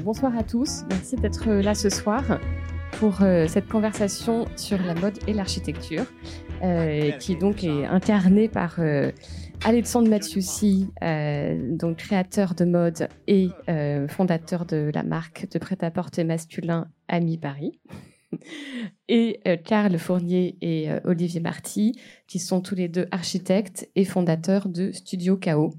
bonsoir à tous. Merci d'être là ce soir pour euh, cette conversation sur la mode et l'architecture, euh, qui donc est incarnée par euh, Alexandre Mathiussi, donc créateur de mode et fondateur de la marque de prêt-à-porter masculin Ami Paris. Et Karl Fournier et Olivier Marty, qui sont tous les deux architectes et fondateurs de Studio Chaos,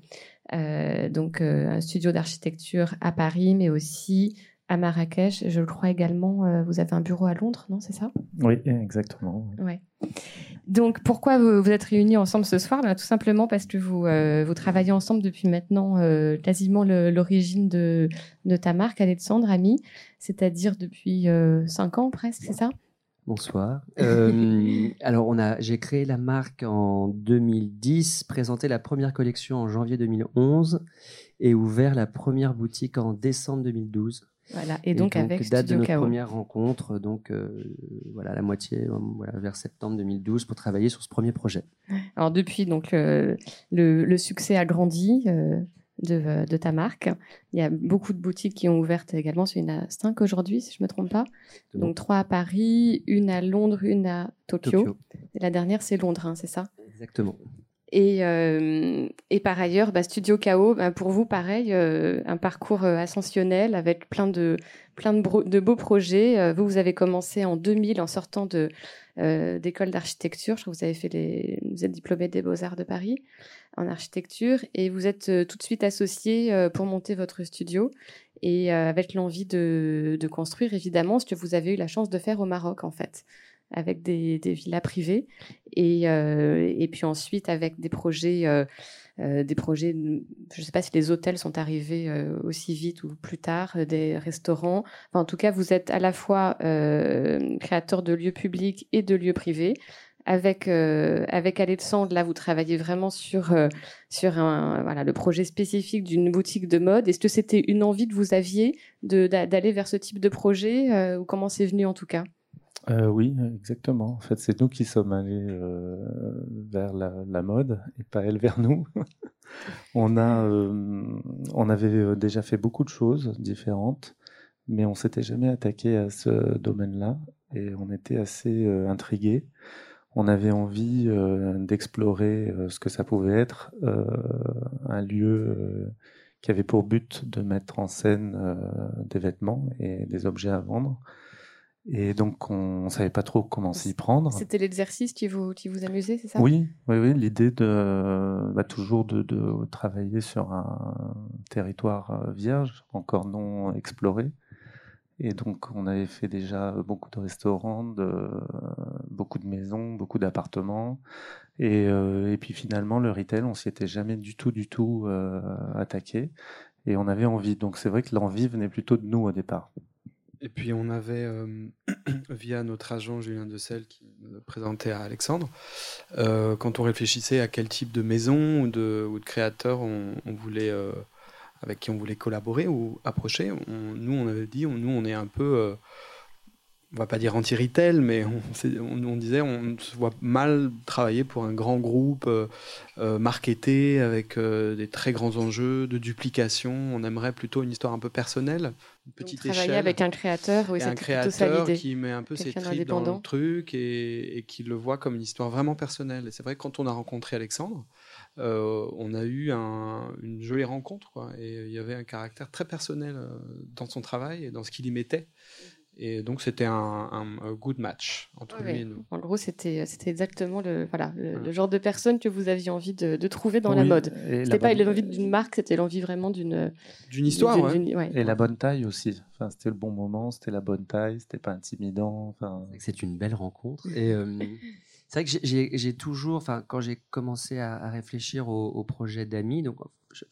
donc un studio d'architecture à Paris, mais aussi à Marrakech. Je le crois également, euh, vous avez un bureau à Londres, non C'est ça? Oui, exactement. Ouais. Donc, pourquoi vous, êtes réunis ensemble ce soir? Ben, Tout simplement parce que vous, euh, vous travaillez ensemble depuis maintenant euh, quasiment l'origine de, de, ta marque, Alexandre, ami, c'est-à-dire depuis 5 ans presque, c'est ça? Bonsoir. alors, on a, j'ai créé la marque en 2010, présenté la première collection en janvier 2011 et ouvert la première boutique en décembre 2012. Voilà, et, donc, avec date de notre première rencontre, donc euh, voilà la moitié, euh, voilà, vers septembre 2012 pour travailler sur ce premier projet. Alors depuis donc le, le, succès a grandi euh, de, de, ta marque. Il y a beaucoup de boutiques qui ont ouvert également. Il y en a cinq aujourd'hui, si je me trompe pas. Donc trois à Paris, une à Londres, une à Tokyo. Et la dernière c'est Londres, hein, c'est ça? Exactement. Et, euh, et par ailleurs, bah, Studio KO, bah, pour vous, pareil, euh, un parcours euh, ascensionnel avec plein de, plein de, de beaux projets. vous, vous avez commencé en 2000 en sortant de d'école d'architecture. Je crois que vous avez fait les, vous êtes diplômé des Beaux Arts de Paris en architecture et vous êtes tout de suite associé pour monter votre studio et avec l'envie de, construire évidemment ce que vous avez eu la chance de faire au Maroc en fait avec des, villas privées euh, et puis ensuite avec des projets, euh, euh, des projets. Je ne sais pas si les hôtels sont arrivés aussi vite ou plus tard, des restaurants. en tout cas, vous êtes à la fois créateur de lieux publics et de lieux privés. Avec avec Alexandre, là, vous travaillez vraiment sur sur un voilà le projet spécifique d'une boutique de mode. Est-ce que c'était une envie que vous aviez d'aller vers ce type de projet ou comment c'est venu en tout cas? Euh, oui, exactement. En fait, c'est nous qui sommes allés euh, vers la, mode et pas elle vers nous. on a, euh, on avait déjà fait beaucoup de choses différentes, mais on s'était jamais attaqué à ce domaine-là et on était assez intrigués. On avait envie d'explorer ce que ça pouvait être, un lieu qui avait pour but de mettre en scène des vêtements et des objets à vendre et donc, on ne savait pas trop comment s'y prendre. C'était l'exercice qui vous, qui vous amusait, c'est ça? Oui, oui, oui l'idée de bah, toujours de, de, travailler sur un territoire euh, vierge, encore non exploré. Et donc, on avait fait déjà beaucoup de restaurants, de, beaucoup de maisons, beaucoup d'appartements. Et, euh, et, puis finalement, le retail, on s'y était jamais du tout, du tout euh, attaqué. Et on avait envie. Donc, c'est vrai que l'envie venait plutôt de nous au départ. Et puis on avait, euh, via notre agent Julien Decel qui nous présentait à Alexandre, euh, quand on réfléchissait à quel type de maison ou de, créateur on, voulait, euh, avec qui on voulait collaborer ou approcher, nous on avait dit, nous on est un peu on va pas dire anti-retail, mais on, disait on se voit mal travailler pour un grand groupe marketé avec des très grands enjeux de duplication. On aimerait plutôt une histoire un peu personnelle, une petite travailler avec un créateur, oui, un créateur qui met un peu ses tripes dans le truc et, et, qui le voit comme une histoire vraiment personnelle. Et c'est vrai que quand on a rencontré Alexandre, on a eu une jolie rencontre, quoi. Et il y avait un caractère très personnel dans son travail et dans ce qu'il y mettait. Et donc, c'était un, good match entre lui et nous. En gros, c'était exactement le, voilà, le, genre de personne que vous aviez envie de, de trouver dans la mode. C'était pas l'envie d'une marque, c'était l'envie vraiment d'une. D'une histoire, ouais. Et la bonne taille aussi. Enfin, c'était le bon moment, c'était la bonne taille, c'était pas intimidant. Enfin... C'est une belle rencontre. Et. Euh, c'est vrai que j'ai toujours, enfin, quand j'ai commencé à, réfléchir au, au projet d'amis, donc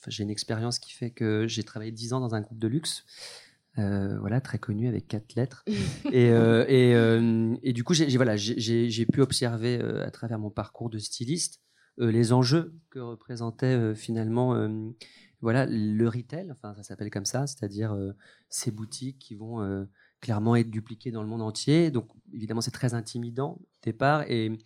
j'ai une expérience qui fait que j'ai travaillé dix ans dans un groupe de luxe. Euh, voilà, très connu avec quatre lettres. et, euh, euh, et, du coup, j'ai voilà, pu observer à travers mon parcours de styliste les enjeux que représentait finalement voilà, le retail, enfin ça s'appelle comme ça, c'est-à-dire ces boutiques qui vont clairement être dupliquées dans le monde entier. Donc évidemment, c'est très intimidant au départ. Et,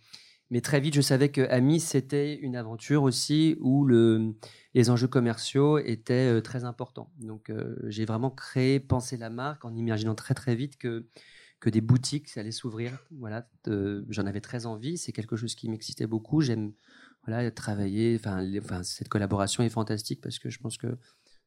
mais très vite, je savais que Ami, c'était une aventure aussi où le, les enjeux commerciaux étaient très importants. Donc, j'ai vraiment créé, pensé la marque en imaginant très très vite que des boutiques allaient s'ouvrir. Voilà, j'en avais très envie. C'est quelque chose qui m'excitait beaucoup. J'aime voilà travailler. Enfin, cette collaboration est fantastique parce que je pense que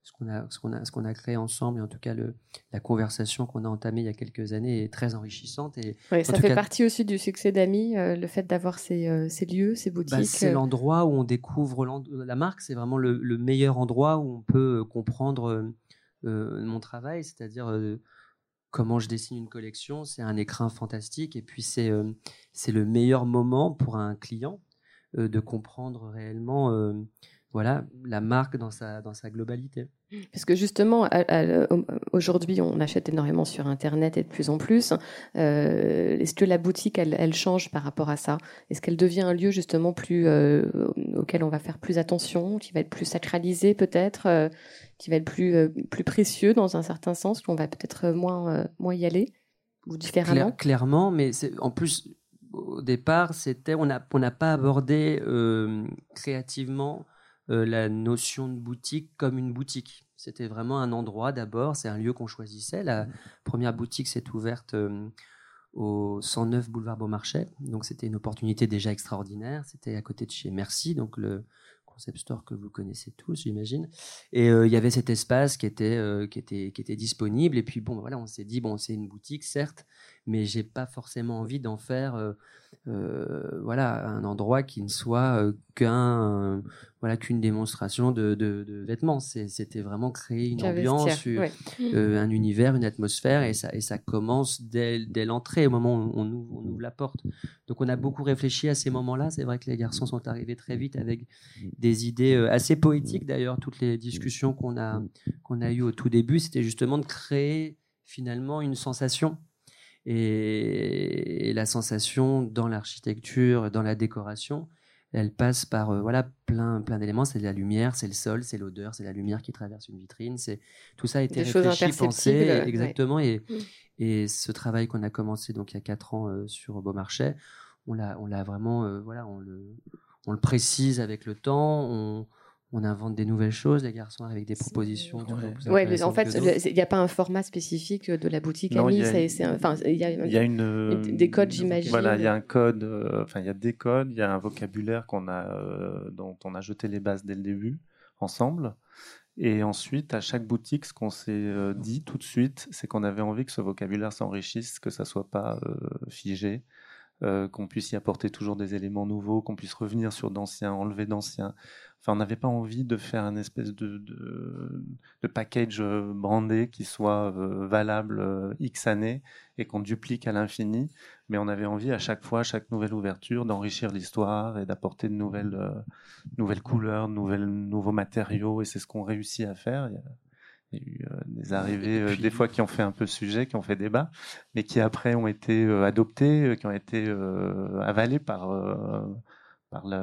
ce qu'on a, ce qu'on a, ce qu'on a créé ensemble, et en tout cas le, la conversation qu'on a entamée il y a quelques années est très enrichissante. Et ça fait partie aussi du succès d'Ami, euh, le fait d'avoir ces, euh, ces, lieux, ces bah, boutiques. c'est euh. l'endroit où on découvre la marque. C'est vraiment le, le, meilleur endroit où on peut comprendre mon travail, c'est-à-dire comment je dessine une collection. C'est un écrin fantastique et puis c'est c'est le meilleur moment pour un client de comprendre réellement voilà la marque dans sa, dans sa globalité. Parce que justement, aujourd'hui, on achète énormément sur Internet et de plus en plus. Euh, est-ce que la boutique, elle, change par rapport à ça? Est-ce qu'elle devient un lieu justement plus euh, auquel on va faire plus attention, qui va être plus sacralisé peut-être, euh, qui va être plus, plus précieux dans un certain sens, qu'on va peut-être moins, moins y aller ou différemment? Clairement, mais en plus, au départ, c'était on n'a on pas abordé créativement la notion de boutique comme une boutique. C'était vraiment un endroit d'abord, c'est un lieu qu'on choisissait. La mmh. première boutique s'est ouverte euh, au 109 boulevard Beaumarchais, donc c'était une opportunité déjà extraordinaire. C'était à côté de chez Merci, donc le concept store que vous connaissez tous, j'imagine. Et euh, il y avait cet espace qui était, qui était, qui était disponible. Et puis bon, voilà, on s'est dit bon, c'est une boutique certes, mais j'ai pas forcément envie d'en faire euh, voilà, un endroit qui ne soit euh, qu'un, voilà, qu'une démonstration de, de, vêtements. C'était vraiment créer une ambiance, euh, un univers, une atmosphère, et ça, et ça commence dès, dès l'entrée, au moment où on ouvre, on ouvre, la porte. Donc on a beaucoup réfléchi à ces moments-là. C'est vrai que les garçons sont arrivés très vite avec des idées assez poétiques. D'ailleurs, toutes les discussions qu'on a, qu'on a eues au tout début, c'était justement de créer finalement une sensation et, la sensation dans l'architecture, dans la décoration, elle passe par euh, voilà plein plein d'éléments. C'est la lumière, c'est le sol, c'est l'odeur, c'est la lumière qui traverse une vitrine. C'est tout ça a été réfléchi, pensé exactement. Et, mm. et ce travail qu'on a commencé donc il y a quatre ans euh, sur Beaumarchais, on l'a on l'a vraiment euh, voilà on le on le précise avec le temps. On, on invente des nouvelles choses, les garçons avec des propositions. Oui, mais en fait, il n'y a pas un format spécifique de la boutique non, Ami. Il y, a une, des codes, j'imagine. Voilà, il y a un code, euh, enfin, il y a des codes, il y a un vocabulaire qu'on a, euh, dont on a jeté les bases dès le début, ensemble. Et ensuite, à chaque boutique, ce qu'on s'est euh, dit tout de suite, c'est qu'on avait envie que ce vocabulaire s'enrichisse, que ça soit pas figé, qu'on puisse y apporter toujours des éléments nouveaux, qu'on puisse revenir sur d'anciens, enlever d'anciens. Enfin, on n'avait pas envie de faire une espèce de, package euh, brandé qui soit euh, valable euh, X années et qu'on duplique à l'infini, mais on avait envie à chaque fois, à chaque nouvelle ouverture, d'enrichir l'histoire et d'apporter de nouvelles, couleurs, de nouveaux matériaux, et c'est ce qu'on réussit à faire. Il y a, eu des arrivées, des fois qui ont fait un peu sujet, qui ont fait débat, mais qui après ont été adoptés, qui ont été avalés par par, le,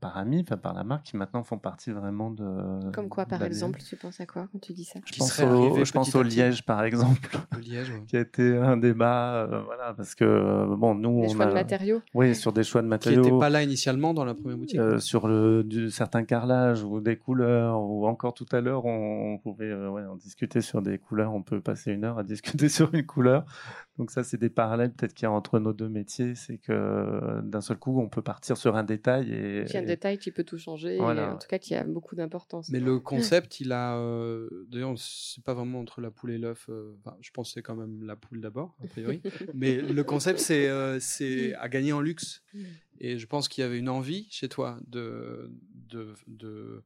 par Ami, enfin par la marque, qui maintenant font partie vraiment de. Comme quoi, par exemple, tu penses à quoi quand tu dis ça? Je pense, au, je pense au Liège, par exemple, Liège, qui a été un débat, euh, voilà, parce que euh, bon, nous, des choix de matériaux. Oui, sur des choix de matériaux. Qui n'étaient pas là initialement dans la première boutique. Euh, sur le du, certains carrelages ou des couleurs, ou encore tout à l'heure, on, pouvait ouais, en discuter sur des couleurs. On peut passer une heure à discuter sur une couleur. Donc ça, c'est des parallèles peut-être qu'il y a entre nos deux métiers, c'est que d'un seul coup, on peut partir sur un détail et, un détail qui peut tout changer, en tout cas qui a beaucoup d'importance. Mais le concept, il a, euh, d'ailleurs, c'est pas vraiment entre la poule et l'œuf. Euh, je pense que c'est quand même la poule d'abord, a priori. Mais le concept, c'est euh, c'est à gagner en luxe. Et je pense qu'il y avait une envie chez toi de de, de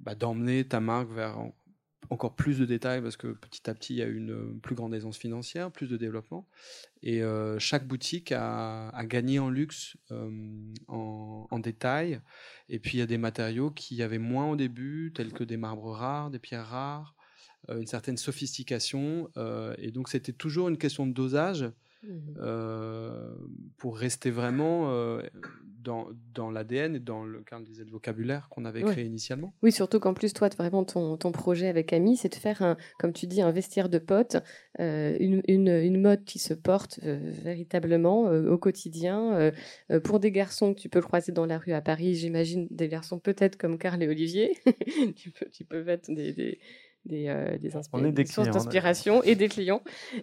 bah, d'emmener ta marque vers encore plus de détails parce que petit à petit, il y a une euh, plus grande aisance financière, plus de développement. Et euh, chaque boutique a, gagné en luxe, euh, en, détail. Et puis, il y a des matériaux qui avaient moins au début, tels que des marbres rares, des pierres rares, une certaine sophistication. et donc, c'était toujours une question de dosage. Mmh. pour rester vraiment dans, dans l'ADN et dans le, quand disait, le vocabulaire qu'on avait créé initialement. Oui, surtout qu'en plus, toi, vraiment, ton, ton projet avec Ami, c'est de faire, un, comme tu dis, un vestiaire de potes, euh, une, une, une, mode qui se porte euh, véritablement au quotidien. pour des garçons que tu peux croiser dans la rue à Paris, j'imagine des garçons peut-être comme Carl et Olivier, qui, peuvent, qui peuvent être des, des des, euh, des, sources d'inspiration et des clients.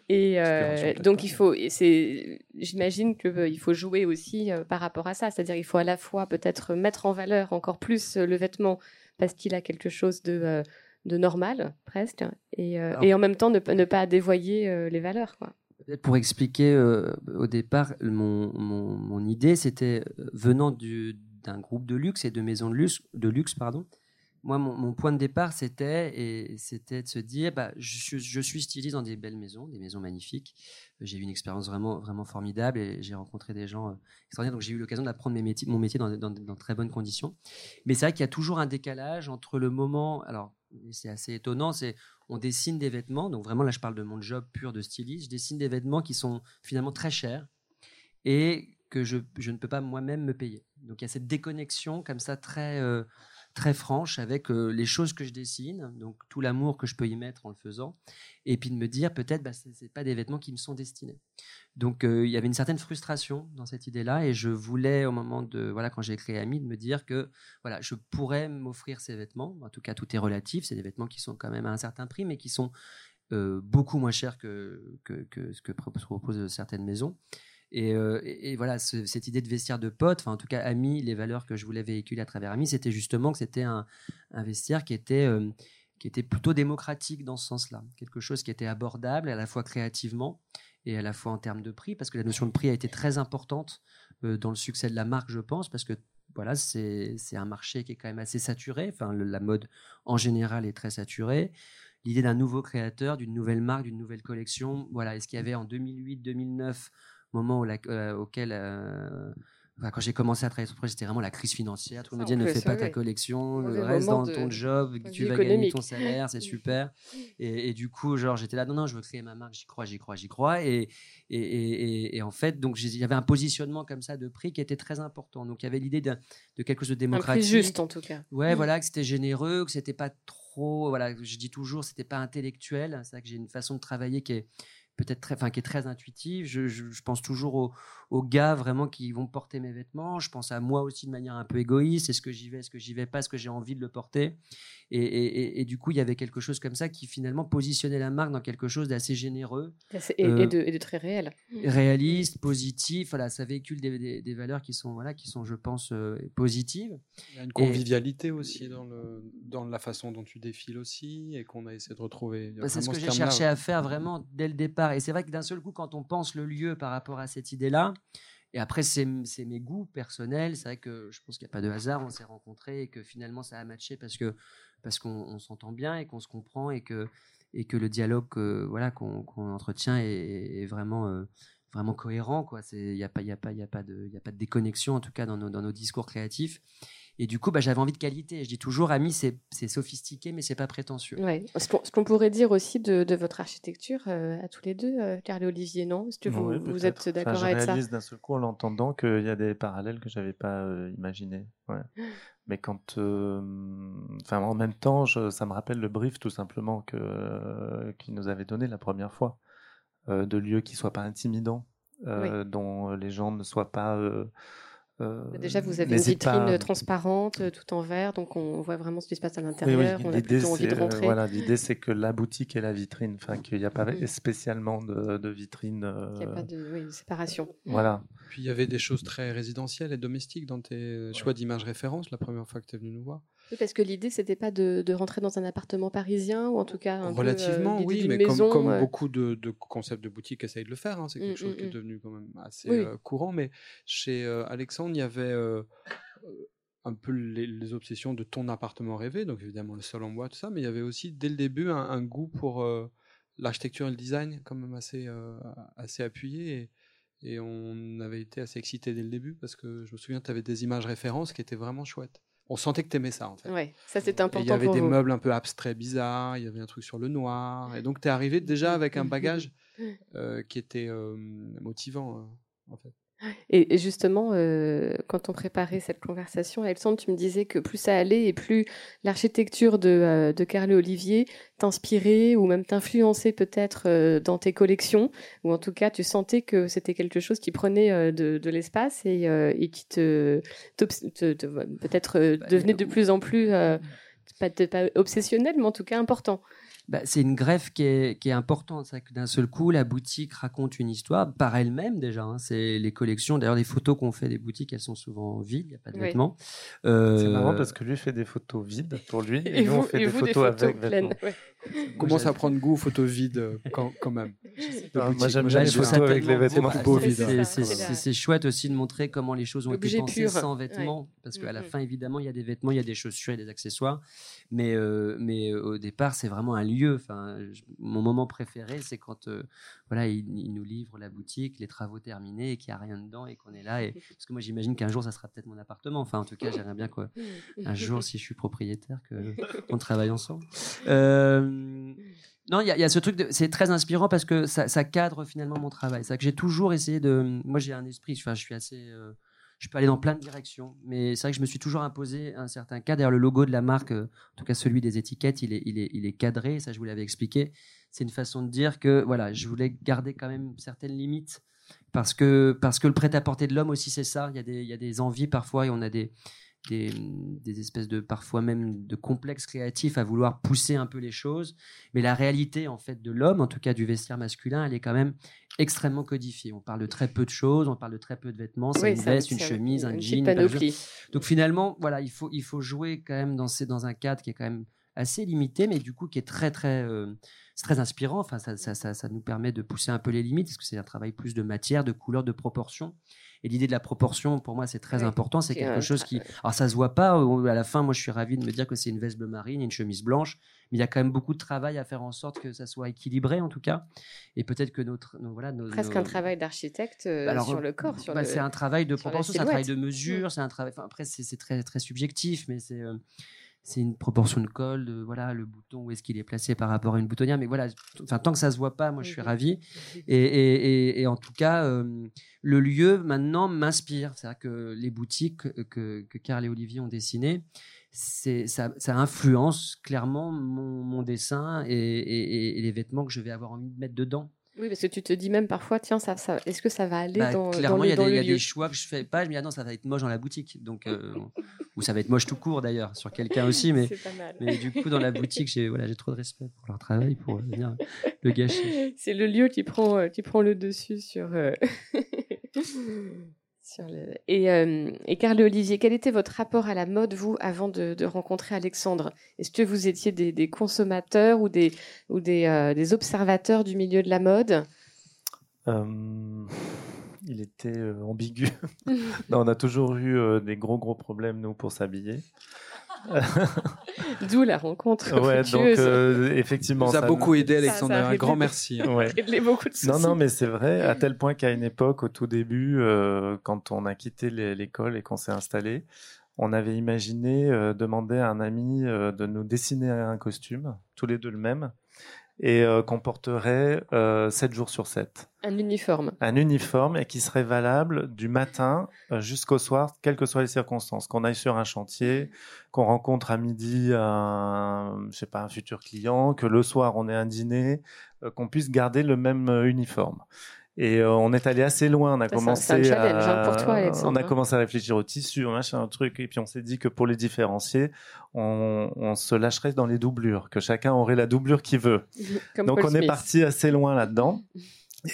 Et euh, donc, il faut, j'imagine qu'il euh, il faut jouer aussi par rapport à ça. C'est-à-dire, il faut à la fois peut-être mettre en valeur encore plus le vêtement parce qu'il a quelque chose de, de normal, presque, et, et, en même temps ne, ne pas dévoyer les valeurs. Quoi. Pour expliquer au départ, mon, mon, mon idée, c'était venant d'un groupe de luxe et de maisons de luxe, de luxe pardon, moi, mon, point de départ, c'était et c'était de se dire, bah, je, suis styliste dans des belles maisons, des maisons magnifiques. J'ai eu une expérience vraiment, vraiment formidable et j'ai rencontré des gens euh, extraordinaires. Donc, j'ai eu l'occasion d'apprendre mon métier dans, très bonnes conditions. Mais c'est vrai qu'il y a toujours un décalage entre le moment. Alors, c'est assez étonnant. C'est on dessine des vêtements. Donc, vraiment, là, je parle de mon job pur de styliste. Je dessine des vêtements qui sont finalement très chers et que je, je ne peux pas moi-même me payer. Donc, il y a cette déconnexion comme ça très euh, très franche avec euh, les choses que je dessine, donc tout l'amour que je peux y mettre en le faisant, et puis de me dire peut-être bah, ce n'est pas des vêtements qui me sont destinés. Donc euh, il y avait une certaine frustration dans cette idée-là, et je voulais au moment de voilà quand j'ai créé Ami de me dire que voilà je pourrais m'offrir ces vêtements. En tout cas tout est relatif, c'est des vêtements qui sont quand même à un certain prix, mais qui sont euh, beaucoup moins chers que, que, que ce que proposent certaines maisons. Euh, et, voilà, cette idée de vestiaire de potes, enfin en tout cas Ami, les valeurs que je voulais véhiculer à travers Ami, c'était justement que c'était un, vestiaire qui était, euh, qui était plutôt démocratique dans ce sens-là, quelque chose qui était abordable à la fois créativement et à la fois en termes de prix, parce que la notion de prix a été très importante euh, dans le succès de la marque, je pense, parce que voilà, c'est un marché qui est quand même assez saturé, enfin la mode en général est très saturée. L'idée d'un nouveau créateur, d'une nouvelle marque, d'une nouvelle collection. Voilà, est-ce qu'il y avait en 2008-2009 moment euh, auquel euh, quand j'ai commencé à travailler sur ce projet, c'était vraiment la crise financière. Tout le monde me disait ne fais pas ta collection, reste dans ton job, tu vas gagner ton salaire, c'est super. Et, du coup, genre, j'étais là, non, non, je veux créer ma marque, j'y crois, j'y crois, j'y crois. Et, et, en fait, donc, il y avait un positionnement comme ça de prix qui était très important. Donc, il y avait l'idée de, quelque chose de démocratique. Un prix juste, en tout cas. Ouais, mm. voilà, que c'était généreux, que c'était pas trop, voilà, je dis toujours, c'était pas intellectuel. C'est vrai que j'ai une façon de travailler qui est peut-être très, enfin, qui est très intuitive. Je, pense toujours aux, aux, gars vraiment qui vont porter mes vêtements. Je pense à moi aussi de manière un peu égoïste. Est-ce que j'y vais, est-ce que j'y vais pas, est-ce que j'ai envie de le porter? Et, et, et, du coup, il y avait quelque chose comme ça qui finalement positionnait la marque dans quelque chose d'assez généreux et, euh, de, de, très réel, réaliste, positif. Voilà, ça véhicule des, des, valeurs qui sont voilà, qui sont, je pense, euh, positives. Il y a une convivialité aussi dans le dans la façon dont tu défiles aussi et qu'on a essayé de retrouver. Bah, c'est ce que j'ai cherché à faire vraiment dès le départ et c'est vrai que d'un seul coup, quand on pense le lieu par rapport à cette idée-là, et après, c'est mes goûts personnels. C'est vrai que je pense qu'il n'y a pas de hasard. On s'est rencontrés et que finalement, ça a matché parce que parce qu'on s'entend bien et qu'on se comprend et que et que le dialogue voilà qu'on entretient est, vraiment euh, vraiment cohérent. Quoi. Il n'y a pas il a pas il a pas de il a pas de déconnexion en tout cas dans nos, dans nos discours créatifs. Et du coup, bah, j'avais envie de qualité. Je dis toujours, ami, c'est sophistiqué, mais c'est pas prétentieux. Ouais. Ce qu'on pourrait dire aussi de, de votre architecture euh, à tous les deux, euh, Pierre et Olivier, non? Est-ce que vous, vous êtes d'accord avec ça? Je réalise d'un seul coup en l'entendant qu'il y a des parallèles que j'avais pas euh, imaginés. Ouais. mais quand, euh, enfin, en même temps, je, ça me rappelle le brief tout simplement que qu'il nous avait donné la première fois, de lieux qui soient pas intimidants, dont les gens ne soient pas euh, déjà, vous avez une vitrine transparente, euh, tout en verre, donc on voit vraiment ce qui se passe à l'intérieur. on a plutôt envie de euh, rentrer. Voilà, l'idée c'est que la boutique et la vitrine, enfin qu'il n'y a pas mm. spécialement de, de vitrine. Il n'y a pas de, séparation. Voilà. Puis il y avait des choses très résidentielles et domestiques dans tes choix d'image référence la première fois que tu es venu nous voir. Oui, parce que l'idée, c'était pas de, de, rentrer dans un appartement parisien ou en tout cas un relativement, oui, mais comme, comme beaucoup de, de, concepts de boutique essayent de le faire, hein, c'est quelque mm, chose qui est mm, devenu quand même assez courant. Mais chez Alexandre il y avait euh, un peu les, obsessions de ton appartement rêvé, donc évidemment le sol en bois, tout ça, mais il y avait aussi dès le début un, goût pour euh, l'architecture et le design quand même assez, euh, assez appuyé. Et, et, on avait été assez excités dès le début parce que je me souviens, tu avais des images références qui étaient vraiment chouettes. On sentait que tu aimais ça en fait. Oui, ça c'était important. Il y avait des meubles un peu abstraits, bizarres, il y avait un truc sur le noir. Et donc tu es arrivé déjà avec un bagage qui était motivant en fait. Et, justement, euh, quand on préparait cette conversation, Alexandre, tu me disais que plus ça allait et plus l'architecture de, euh, de Carl Olivier t'inspirait ou même t'influençait peut-être euh, dans tes collections, ou en tout cas tu sentais que c'était quelque chose qui prenait de, de l'espace et, et, qui te, peut-être bah, devenait de plus en plus, pas, pas obsessionnel, mais en tout cas important bah, c'est une greffe qui est, qui est importante. D'un seul coup, la boutique raconte une histoire par elle-même déjà. Hein. C'est les collections. D'ailleurs, les photos qu'on fait des boutiques, elles sont souvent vides. Il n'y a pas de vêtements. Euh... C'est marrant parce que lui fait des photos vides pour lui et, nous on fait des, photos avec vêtements. Commence à prendre goût aux photos vides euh, quand, quand même. moi j'aime bien les photos avec les vêtements beaux vides. C'est chouette aussi de montrer comment les choses ont été pensées sans vêtements. Parce qu'à la fin, évidemment, il y a des vêtements, il y a des chaussures et des accessoires. Mais, euh, mais euh, au départ, c'est vraiment un lieu. Enfin, mon moment préféré, c'est quand voilà, il, nous livre la boutique, les travaux terminés et qu'il n'y a rien dedans et qu'on est là. Et... Parce que moi, j'imagine qu'un jour, ça sera peut-être mon appartement. Enfin, en tout cas, j'aimerais bien quoi. Un jour, si je suis propriétaire, qu'on travaille ensemble. Euh, non, il y, a ce truc, c'est très inspirant parce que ça, cadre finalement mon travail. C'est que j'ai toujours essayé de. Moi, j'ai un esprit, enfin, je suis assez. Euh, je peux aller dans plein de directions, mais c'est vrai que je me suis toujours imposé un certain cadre. D'ailleurs, le logo de la marque, euh, en tout cas celui des étiquettes, il est, il est, il est cadré. Ça, je vous l'avais expliqué. C'est une façon de dire que voilà, je voulais garder quand même certaines limites parce que parce que le prêt-à-porter de l'homme aussi, c'est ça. Il y a des il y a des envies parfois et on a des des, espèces de parfois même de complexes créatifs à vouloir pousser un peu les choses. Mais la réalité en fait de l'homme, en tout cas du vestiaire masculin, elle est quand même extrêmement codifiée. On parle de très peu de choses, on parle de très peu de vêtements, c'est une veste, une chemise, un jean. Donc finalement, voilà, il faut, il faut jouer quand même dans, dans un cadre qui est quand même assez limité, mais du coup qui est très très euh, c'est très inspirant. Enfin, ça, ça, ça, ça, nous permet de pousser un peu les limites, parce que c'est un travail plus de matière, de couleur, de proportion. Et l'idée de la proportion, pour moi, c'est très important. C'est quelque chose qui. Alors, ça se voit pas. À la fin, moi, je suis ravi de me dire que c'est une veste bleu marine, une chemise blanche. Mais il y a quand même beaucoup de travail à faire en sorte que ça soit équilibré, en tout cas. Et peut-être que notre. voilà, Presque un travail d'architecte euh, sur le corps. Bah, c'est un travail de proportion, c'est un travail de mesure. C'est un travail. après, c'est très, très subjectif, mais c'est. Euh, c'est une proportion de col, de, voilà, le bouton, où est-ce qu'il est placé par rapport à une boutonnière. Mais voilà, enfin, tant que ça se voit pas, moi, je suis ravi. Et, en tout cas, euh, le lieu, maintenant, m'inspire. C'est-à-dire que les boutiques que, que Carl et Olivier ont dessinées, ça, ça, influence clairement mon, mon dessin et, les vêtements que je vais avoir envie de mettre dedans. Oui, parce que tu te dis même parfois, tiens, ça, ça est-ce que ça va aller bah, dans, clairement, il y, a des choix que je fais pas. Je me dis, ah non, ça va être moche dans la boutique. Donc, euh, ou ça va être moche tout court d'ailleurs, sur quelqu'un aussi. Mais, mais du coup, dans la boutique, j'ai voilà, trop de respect pour leur travail pour venir le gâcher. C'est le lieu qui prend, euh, qui prend le dessus sur. Euh, et, euh, et Carl Olivier, quel était votre rapport à la mode, vous, avant de, rencontrer Alexandre? Est-ce que vous étiez des, consommateurs ou des, ou des, des, observateurs du milieu de la mode? Il était ambigu. non, on a toujours eu des gros, gros problèmes, nous, pour s'habiller. D'où la rencontre. Ouais, donc euh, effectivement. Ça a beaucoup aidé, Alexandre. un grand merci. Hein. Ouais. beaucoup de non, non, mais c'est vrai, à tel point qu'à une époque, au tout début, euh, quand on a quitté l'école et qu'on s'est installé, on avait imaginé euh, demander à un ami de nous dessiner un costume, tous les deux le même et euh, qu'on porterait euh, 7 jours sur 7. Un uniforme. Un uniforme et qui serait valable du matin euh, jusqu'au soir, quelles que soient les circonstances. Qu'on aille sur un chantier, qu'on rencontre à midi un, je sais pas, un futur client, que le soir on ait un dîner, euh, qu'on puisse garder le même uniforme. Et euh, on est allé assez loin. On a commencé un à... Pour toi, Alexandre. On a commencé à réfléchir au tissu, machin, un truc. Et puis on s'est dit que pour les différencier, on, on, se lâcherait dans les doublures, que chacun aurait la doublure qu'il veut. Donc on est parti assez loin là-dedans.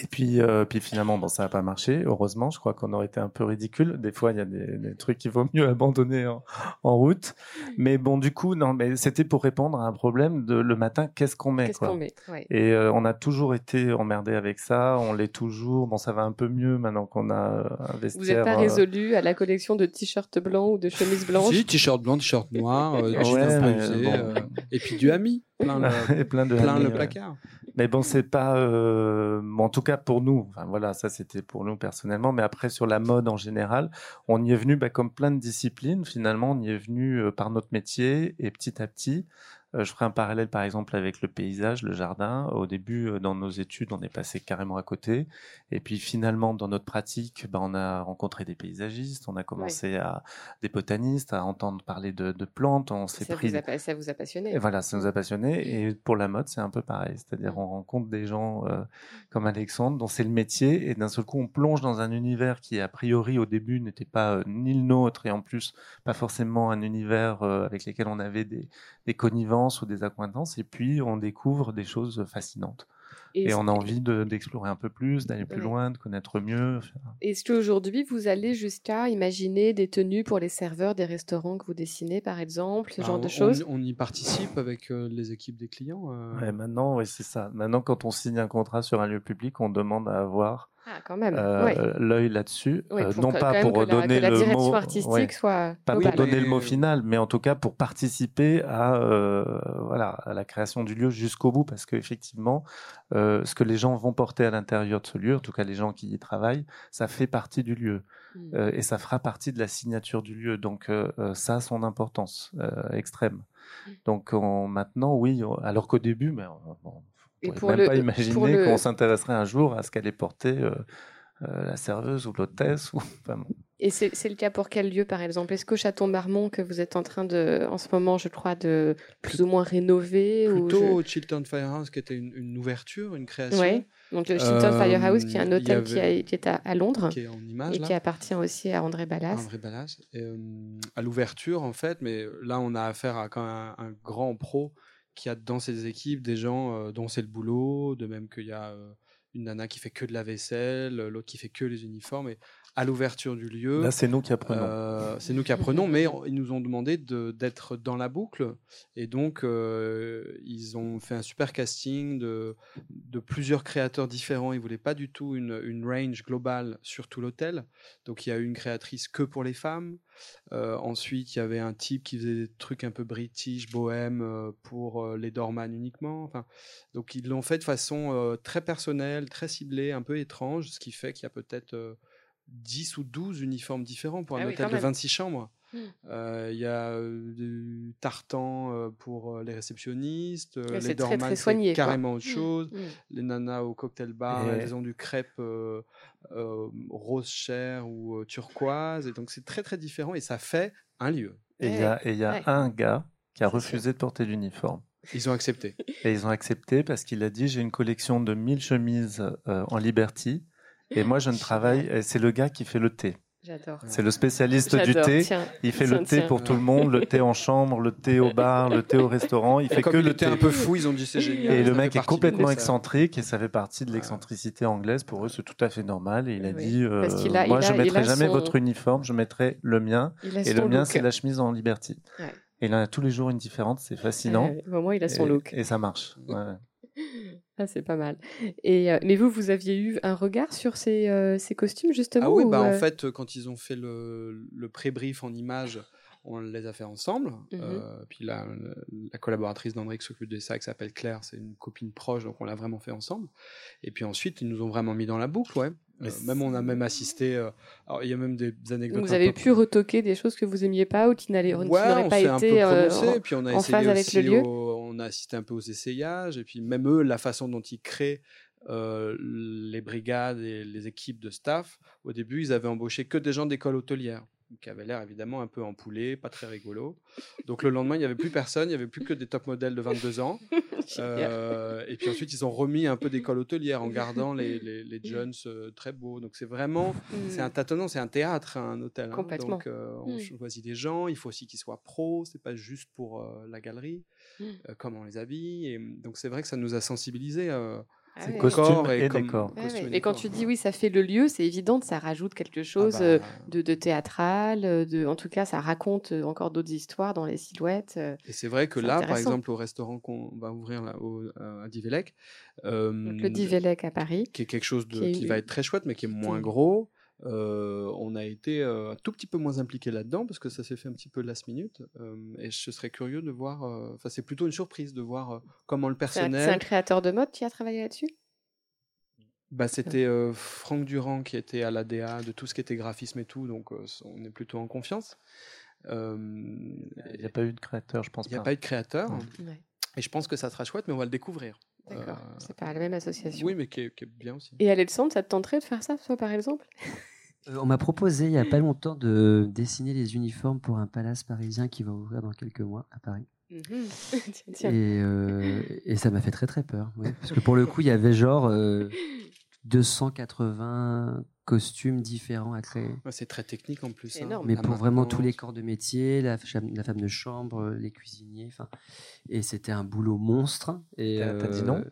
Et puis, euh, puis finalement, bon, ça n'a pas marché. Heureusement, je crois qu'on aurait été un peu ridicule. Des fois, il y a des, des trucs qu'il vaut mieux abandonner en, en, route. Mais bon, du coup, non, mais c'était pour répondre à un problème de le matin, qu'est-ce qu'on met, quoi. met, Et euh, on a toujours été emmerdé avec ça. On l'est toujours. Bon, ça va un peu mieux maintenant qu'on a un vestiaire. Vous n'êtes pas euh, résolu à la collection de t-shirts blancs ou de chemises blanches Si, t-shirt blanc, t-shirt noir, ouais, et puis du ami, plein le, plein de plein le placard. Mais bon, c'est pas, euh, en tout cas pour nous. Enfin, voilà, ça c'était pour nous personnellement. Mais après sur la mode en général, on y est venu bah, comme plein de disciplines. Finalement, on y est venu euh, par notre métier et petit à petit, je ferai un parallèle par exemple avec le paysage, le jardin. Au début, dans nos études, on est passé carrément à côté. Et puis finalement, dans notre pratique, ben, on a rencontré des paysagistes, on a commencé à des botanistes, à entendre parler de, plantes. On s'est pris. Vous a, ça vous a passionné. Et voilà, ça nous a passionné. Et pour la mode, c'est un peu pareil. C'est-à-dire, on rencontre des gens comme Alexandre, dont c'est le métier, et d'un seul coup, on plonge dans un univers qui, a priori, au début, n'était pas ni le nôtre, et en plus, pas forcément un univers avec lequel on avait des, des connivences ou des accointances, et puis on découvre des choses fascinantes. Et, on a envie d'explorer un peu plus, d'aller plus loin, de connaître mieux. Est-ce qu'aujourd'hui, vous allez jusqu'à imaginer des tenues pour les serveurs des restaurants que vous dessinez, par exemple, ce genre de choses? on, y participe avec euh, les équipes des clients. Euh. maintenant, oui, c'est ça. Maintenant, quand on signe un contrat sur un lieu public, on demande à avoir ah, quand même. Euh, l'œil là-dessus, euh, non pas pour donner la, le direction artistique soit pas pour donner le mot final, mais en tout cas pour participer à euh, voilà à la création du lieu jusqu'au bout, parce qu'effectivement, ce que les gens vont porter à l'intérieur de ce lieu, en tout cas les gens qui y travaillent, ça fait partie du lieu hmm. et ça fera partie de la signature du lieu. Donc ça a son importance extrême. Hmm. Donc maintenant, oui, alors qu'au début, mais et pour même pas imaginer qu'on s'intéresserait un jour à ce qu'allait porter euh, euh, la serveuse ou l'hôtesse. Ou... Et c'est le cas pour quel lieu, par exemple? Est-ce qu'au Château Marmont, que vous êtes en train de, en ce moment, je crois, de plus ou moins rénover Plutôt ou Chilton Firehouse, qui était une, ouverture, une création. Oui, donc le Chilton Firehouse, qui est un euh, hôtel qui, est à, Londres. Qui est en image, Et qui appartient aussi à André Ballas. André Ballas. Et, à l'ouverture, en fait, mais là, on a affaire à quand même un grand pro qu'il y a dans ces équipes des gens euh, dont c'est le boulot, de même qu'il y a euh, une nana qui fait que de la vaisselle, l'autre qui fait que les uniformes. Et à l'ouverture du lieu. Là, c'est nous qui apprenons. Euh, c'est nous qui apprenons, mais ils nous ont demandé d'être dans la boucle. Et donc, euh, ils ont fait un super casting de, de plusieurs créateurs différents. Ils ne voulaient pas du tout une, une range globale sur tout l'hôtel. Donc, il y a eu une créatrice que pour les femmes. Euh, ensuite, il y avait un type qui faisait des trucs un peu british, bohème, pour les dormans uniquement. Enfin, donc, ils l'ont fait de façon très personnelle, très ciblée, un peu étrange, ce qui fait qu'il y a peut-être 10 ou 12 uniformes différents pour un ah hôtel de 26 chambres. Hmm. Euh, il y a euh, du tartan euh, pour les réceptionnistes, les dormans c'est carrément autre hmm. chose, hmm. les nanas au cocktail bar, elles ont du crêpe rose chair ou turquoise, et donc c'est très très différent et ça fait un lieu. Et il y a, y a un gars qui a refusé de porter l'uniforme. Ils ont accepté. Et ils ont accepté parce qu'il a dit j'ai une collection de 1000 chemises en Liberty et moi, je ne travaille. C'est le gars qui fait le thé. J'adore. C'est le spécialiste du thé. il fait le thé pour tout le monde, le thé en chambre, le thé au bar, le thé au restaurant. Il fait que le thé un peu fou. Ils ont dit c'est génial. Et le mec est complètement excentrique et ça fait partie de l'excentricité anglaise. Pour eux, c'est tout à fait normal. Et il a dit euh, moi, je mettrai jamais votre uniforme, je mettrai le mien. Et le mien, c'est la chemise en Liberty. Et il en a tous les jours une différente. C'est fascinant. au moins, il a son look. Et ça marche. Ah, c'est pas mal. Et, euh, mais vous, vous aviez eu un regard sur ces, euh, ces costumes, justement Ah oui, bah, en euh fait, quand ils ont fait le, le pré-brief en images, on les a fait ensemble. Mmh puis la, la collaboratrice d'André qui s'occupe de ça, qui s'appelle Claire, c'est une copine proche, donc on l'a vraiment fait ensemble. Et puis ensuite, ils nous ont vraiment mis dans la boucle, ouais. même on a même assisté. alors il y a même des anecdotes. vous avez pu retoquer des choses que vous aimiez pas ou qui n'allaient ouais, pas été un peu puis on a en phase avec le lieu on a assisté un peu aux essayages, et puis même eux, la façon dont ils créent euh, les brigades et les équipes de staff, au début, ils avaient embauché que des gens d'école hôtelière qui avait l'air évidemment un peu empoulé, pas très rigolo. Donc le lendemain, il n'y avait plus personne, il n'y avait plus que des top modèles de 22 ans. Euh, et puis ensuite, ils ont remis un peu d'école hôtelière en gardant les, les, les jeunes euh, très beaux. Donc c'est vraiment, c'est un tâtonnant, c'est un théâtre, hein, un hôtel. Hein. Complètement. Donc euh, on choisit des gens, il faut aussi qu'ils soient pros, c'est pas juste pour la galerie, mm. comme on les habille. Et donc c'est vrai que ça nous a sensibilisés ah c'est costume et, décor. et quand tu dis oui, ça fait le lieu, c'est évident, ça rajoute quelque ah chose bah. euh, de, de, théâtral. Euh, de, en tout cas, ça raconte euh, encore d'autres histoires dans les silhouettes. Et c'est vrai que là, par exemple, au restaurant qu'on va ouvrir là, au, à Divelec, le Divelec à Paris, qui est quelque chose de, qui, va être très chouette, mais qui est moins gros. Euh, on a été euh, un tout petit peu moins impliqué là-dedans parce que ça s'est fait un petit peu last minute. Euh, et je serais curieux de voir. Enfin, c'est plutôt une surprise de voir comment le personnel. C'est un créateur de mode qui a travaillé là-dessus? Bah, c'était Franck Durand qui était à l'ADA de tout ce qui était graphisme et tout, donc on est plutôt en confiance. Il n'y a pas eu de créateur, je pense Il n'y a pas. pas eu de créateur. Ouais. Et je pense que ça sera chouette, mais on va le découvrir. D'accord. Euh, C'est pas la même association. Oui, mais qui est, qui est bien aussi. Et Alexandre, ça te tenterait de faire ça, toi, par exemple? Euh, on m'a proposé il n'y a pas longtemps de dessiner les uniformes pour un palace parisien qui va ouvrir dans quelques mois à Paris. tiens, tiens. Et, euh, et ça m'a fait très très peur. Parce que pour le coup, il y avait genre euh, 280 costumes différents à créer. Ouais, c'est très technique en plus. C'est hein. énorme. Mais La pour vraiment tous les corps de métier, la, femme- la femme de chambre, les cuisiniers, enfin, et c'était un boulot monstre. Et T'as- t'as dit non? euh,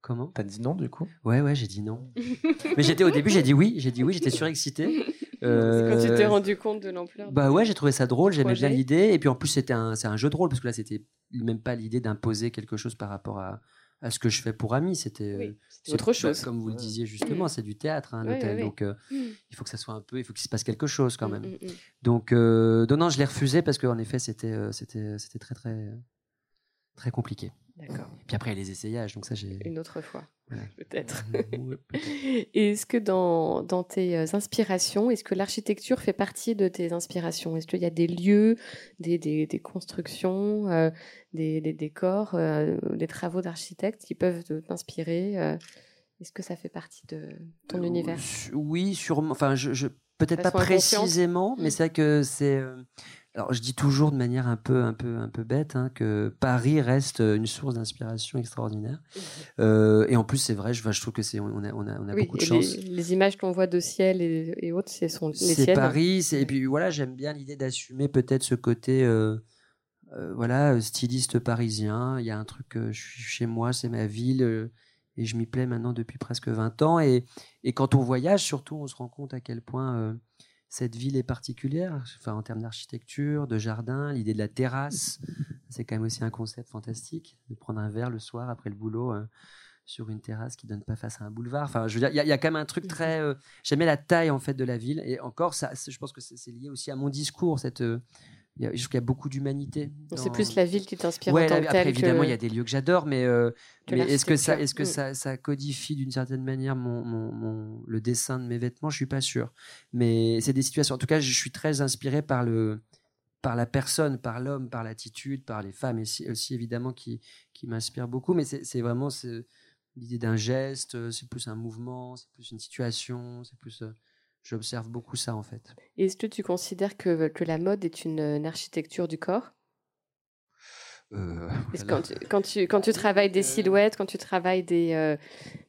Comment? T'as dit non du coup? Ouais, ouais, j'ai dit non. Mais j'étais au début, j'ai dit oui, j'ai dit oui, j'étais surexcité. C'est quand tu t'es Euh, rendu compte de l'ampleur. Bah ouais, j'ai trouvé ça drôle, j'aimais bien l'idée. Et puis en plus, c'était un, c'est un jeu de rôle, parce que là, c'était même pas l'idée d'imposer quelque chose par rapport à, à ce que je fais pour amis. C'était euh, Oui, autre bah, chose. comme vous le disiez justement, c'est du théâtre, hein, l'hôtel. ouais, ouais. Donc euh, Mm. il faut que ça soit un peu, il faut qu'il se passe quelque chose quand Mm, même. Donc, euh, non, non, je l'ai refusé parce qu'en effet, c'était, c'était, c'était très, très, très compliqué. D'accord. Puis après, il y a les essayages, donc ça, j'ai. Une autre fois, Voilà. peut-être. Ouais, peut-être. Et est-ce que dans, dans tes euh, inspirations, est-ce que l'architecture fait partie de tes inspirations? Est-ce qu'il y a des lieux, des, des, des constructions, euh, des, des décors, euh, des travaux d'architectes qui peuvent t'inspirer euh, Est-ce que ça fait partie de ton univers? Oui, sûrement. Enfin, je, je- peut-être pas précisément, mais c'est vrai que c'est. Alors, je dis toujours de manière un peu, un peu, un peu bête hein, que Paris reste une source d'inspiration extraordinaire. Euh, et en plus, c'est vrai, je, trouve que c'est, on a, on a, on a Oui, beaucoup de chance. les, les images qu'on voit de ciel et, et autres, ce sont les c'est. Paris. c'est- Et puis voilà, j'aime bien l'idée d'assumer peut-être ce côté, euh, euh, voilà, styliste parisien. Il y a un truc, je suis chez moi, c'est ma ville, et je m'y plais maintenant depuis presque 20 ans. Et, et quand on voyage, surtout, on se rend compte à quel point cette ville est particulière, enfin, en termes d'architecture, de jardin, l'idée de la terrasse. C'est quand même aussi un concept fantastique, de prendre un verre le soir après le boulot. euh, sur une terrasse qui donne pas face à un boulevard. Enfin, je veux dire, il y, a- il y a quand même un truc très. euh, J'aimais la taille en fait de la ville, et encore, ça, je pense que c'est lié aussi à mon discours. Cette, euh, y a- je trouve qu'il y a beaucoup d'humanité. C'est plus la ville qui t'inspire Ouais, en tant là, que après évidemment, que... il y a des lieux que j'adore, mais, euh, mais est-ce que ça, l'architecture. est-ce que Mm. ça, ça codifie d'une certaine manière mon, mon, mon- le dessin de mes vêtements? Je suis pas sûr. Mais c'est des situations. En tout cas, je suis très inspiré par le par la personne, par l'homme, par l'attitude, par les femmes aussi, aussi évidemment qui, qui m'inspirent beaucoup. Mais c'est vraiment l'idée d'un geste, euh, c'est plus un mouvement, c'est plus une situation, c'est plus. Euh, J'observe beaucoup ça en fait. Est-ce que tu considères que, que la mode est une, une architecture du corps? Euh, voilà. quand, tu, quand, tu, quand tu travailles des silhouettes, quand tu travailles des, euh,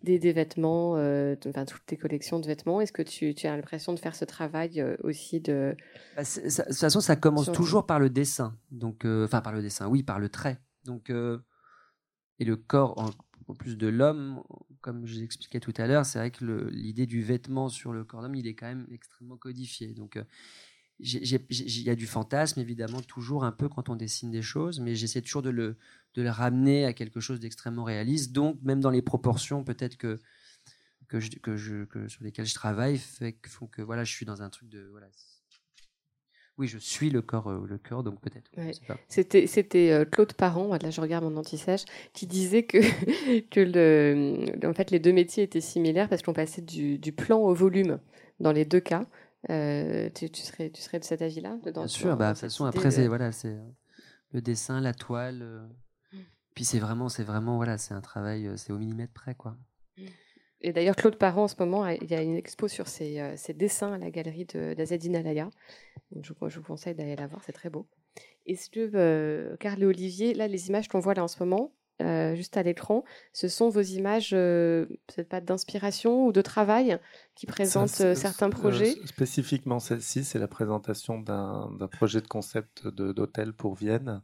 des, des vêtements, euh, de- enfin, toutes tes collections de vêtements, est-ce que tu, tu as l'impression de faire ce travail euh, aussi de... Bah, ça- de toute façon, ça commence toujours par le dessin. Donc, euh, enfin, par le dessin, oui, par le trait. Donc, euh, et le corps, en, en plus de l'homme, comme je l'expliquais tout à l'heure, c'est vrai que l'idée du vêtement sur le corps d'homme, il est quand même extrêmement codifié. Donc, euh, il y a du fantasme, évidemment, toujours un peu quand on dessine des choses, mais j'essaie toujours de le, ramener à quelque chose d'extrêmement réaliste. Donc, même dans les proportions, peut-être que sur lesquelles je travaille font que voilà, je suis dans un truc de voilà. Oui, je suis le corps, euh, le corps, donc peut-être. Ouais. C'était, c'était euh, Claude Parent, là je regarde mon anti-sèche, qui disait que, que le, en fait, les deux métiers étaient similaires parce qu'on passait du, du plan au volume dans les deux cas. Euh, tu, tu serais, tu serais de cet avis-là dedans, Bien sûr, bah, de toute cette façon, après, c'est voilà, c'est le dessin, la toile. Mm. Puis c'est vraiment, c'est vraiment, voilà, c'est un travail, c'est au millimètre près, quoi. Et d'ailleurs, Claude Parent, en ce moment, il y a une expo sur ses, euh, ses dessins à la galerie d'Azadine Alaya. Donc, je, vous- je vous conseille d'aller la voir, c'est très beau. Est-ce que, euh, Carl et Olivier, là, les images qu'on voit là en ce moment, euh, juste à l'écran, ce sont vos images, euh, peut-être pas d'inspiration ou de travail, qui présentent Ça, certains projets? spécifiquement celle-ci, c'est la présentation d'un projet de concept d'hôtel pour Vienne.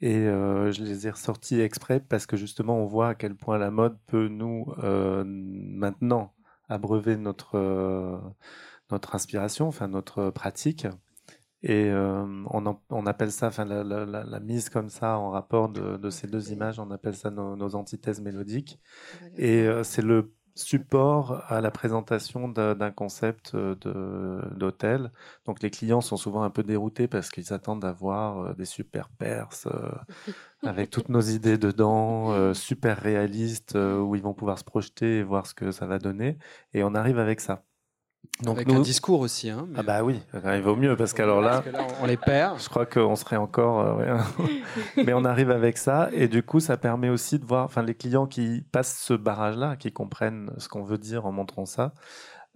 Et euh, je les ai ressortis exprès parce que justement, on voit à quel point la mode peut nous, euh, maintenant, abreuver notre, euh, notre inspiration, enfin notre pratique. Et on, en- on appelle ça, enfin la, la- la- la mise comme ça en rapport de, de ces deux images, on appelle ça nos, nos antithèses mélodiques. Et c'est le support à la présentation d'un concept euh, d'hôtel. Donc les clients sont souvent un peu déroutés parce qu'ils s'attendent à voir euh, des super perses euh, avec toutes nos idées dedans, euh, super réalistes, euh, où ils vont pouvoir se projeter et voir ce que ça va donner. Et on arrive avec ça. Donc Avec un discours aussi. Hein, Ah bah oui, il vaut mieux parce qu'alors là, on les perd. Je crois qu'on serait encore. Euh, mais on arrive avec ça et du coup, ça permet aussi de voir, enfin, les clients qui passent ce barrage-là, qui comprennent ce qu'on veut dire en montrant ça,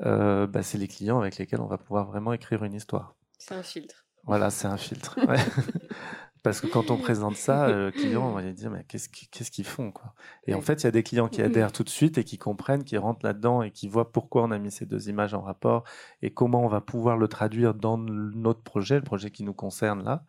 euh, bah, c'est les clients avec lesquels on va pouvoir vraiment écrire une histoire. C'est un filtre. Voilà, c'est un filtre. Parce que quand on présente ça, euh, le client, on va lui dire, mais qu'est-ce qu'ils font quoi? Et en fait, il y a des clients qui adhèrent tout de suite et qui comprennent, qui rentrent là-dedans et qui voient pourquoi on a mis ces deux images en rapport et comment on va pouvoir le traduire dans notre projet, le projet qui nous concerne là.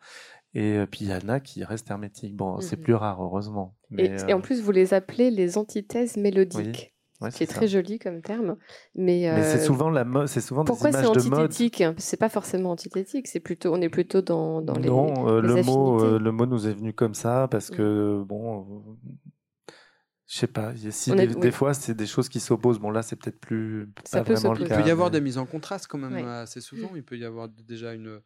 Et euh, puis il y en a qui restent hermétiques. Bon, c'est mmh plus rare, heureusement. et, et, en plus, vous les appelez les antithèses mélodiques. Ouais, c'est très joli comme terme, mais, c'est euh, souvent la mode, c'est souvent pourquoi des images de mode. Pourquoi c'est C'est pas forcément antithétique, c'est plutôt, on est plutôt dans, dans les. Non, euh, le mot, euh, le mot nous est venu comme ça parce que bon, je sais pas. Si des, fois c'est des choses qui s'opposent, bon là c'est peut-être plus. Ça peut vraiment le cas, Il peut y avoir des mises en contraste quand même assez souvent. Il peut y avoir déjà une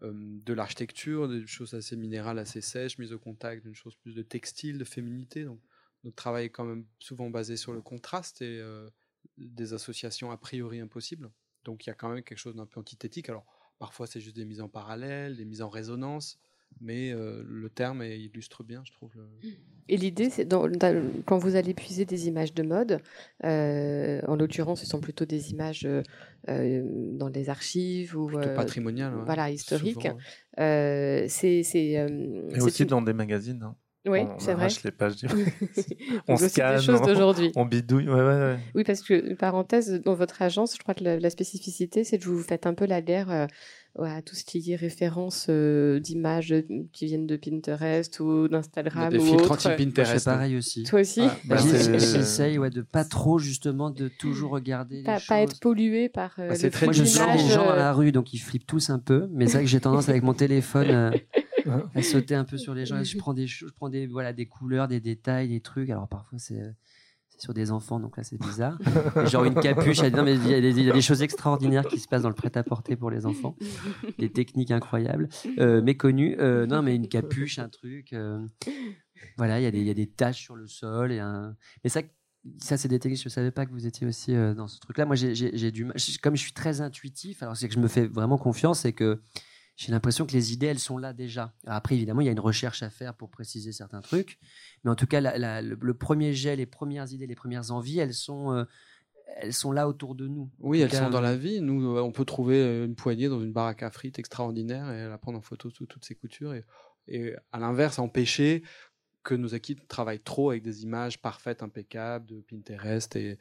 de l'architecture, des choses assez minérales, assez sèches, mise au contact d'une chose plus de textile, de féminité. Donc notre travail est quand même souvent basé sur le contraste et euh, des associations a priori impossibles. Donc il y a quand même quelque chose d'un peu antithétique. Alors parfois c'est juste des mises en parallèle, des mises en résonance, mais euh, le terme illustre bien, je trouve. Et l'idée, c'est quand vous allez puiser des images de mode, euh, en l'occurrence, ce sont plutôt des images dans des archives ou patrimoniales, voilà, historiques. c'est et aussi dans des magazines. Hein. Oui, c'est vrai. les pages on scanne, on, bidouille. Oui, parce que, parenthèse, dans votre agence, je crois que la, spécificité, c'est que vous faites un peu la guerre euh, à tout ce qui est référence euh, d'images qui viennent de Pinterest ou d'Instagram. Des filtres anti-Pinterest. C'est pareil aussi. Toi aussi bah, J'essaye ouais, de pas trop, justement, de toujours regarder. Pas, les pas être pollué par. Euh, bah, très Moi, je sens les gens dans la rue, donc ils flippent tous un peu. Mais c'est vrai que j'ai tendance avec mon téléphone. À sauter un peu sur les gens. Je prends des, je prends des, voilà, des couleurs, des détails, des trucs. Alors parfois c'est sur des enfants, donc là c'est bizarre. genre une capuche, il y, a des, choses extraordinaires qui se passent dans le prêt-à-porter pour les enfants, des techniques incroyables, euh, méconnues. Euh, non, mais une capuche, un truc. Euh, voilà, il y, a des, y a des taches sur le sol. Et un... Mais ça, ça c'est des techniques, je ne savais pas que vous étiez aussi dans ce truc-là. Moi, j'ai du Comme je suis très intuitif, alors c'est que je me fais vraiment confiance, et que j'ai l'impression que les idées, elles sont là déjà. Après, évidemment, il y a une recherche à faire pour préciser certains trucs. Mais en tout cas, le, premier jet, les premières idées, les premières envies, elles sont, euh, elles sont là autour de nous. Oui, elles sont dans la vie. Nous, euh, on peut trouver euh, une poignée dans une baraque à frites extraordinaire et la prendre en photo sous toutes ses coutures. Et, à l'inverse, empêcher que nos équipes travaillent trop avec des images parfaites, impeccables de Pinterest et,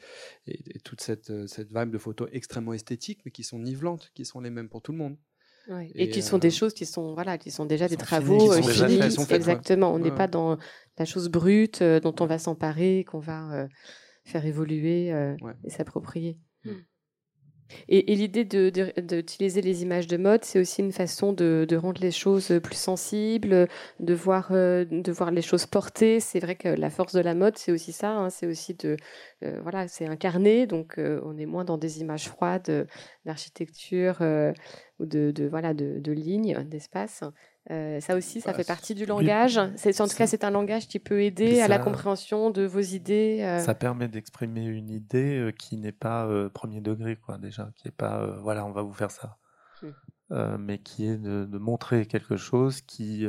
et toute cette, cette vibe de photos extrêmement esthétiques, mais qui sont nivelantes, qui sont les mêmes pour tout le monde. Et, qui sont des choses qui sont voilà, qui sont déjà des travaux euh, finis. Exactement. On n'est pas dans la chose brute euh, dont on va s'emparer, qu'on va euh, faire évoluer et s'approprier. Mm. Et, l'idée d'utiliser de, les images de mode, c'est aussi une façon de, rendre les choses plus sensibles, de voir, de voir les choses portées. C'est vrai que la force de la mode, c'est aussi ça. Hein. c'est aussi de, voilà, c'est incarné. Donc, on est moins dans des images froides d'architecture ou de, de voilà de, de lignes, d'espace. Euh, ça aussi, ça bah, fait partie du langage. C'est en tout cas, c'est un langage qui peut aider à la compréhension de vos idées. Euh. Ça permet d'exprimer une idée euh, qui n'est pas premier degré, quoi, déjà, qui est pas voilà, on va vous faire ça. Hmm. mais qui est de, de, montrer quelque chose qui,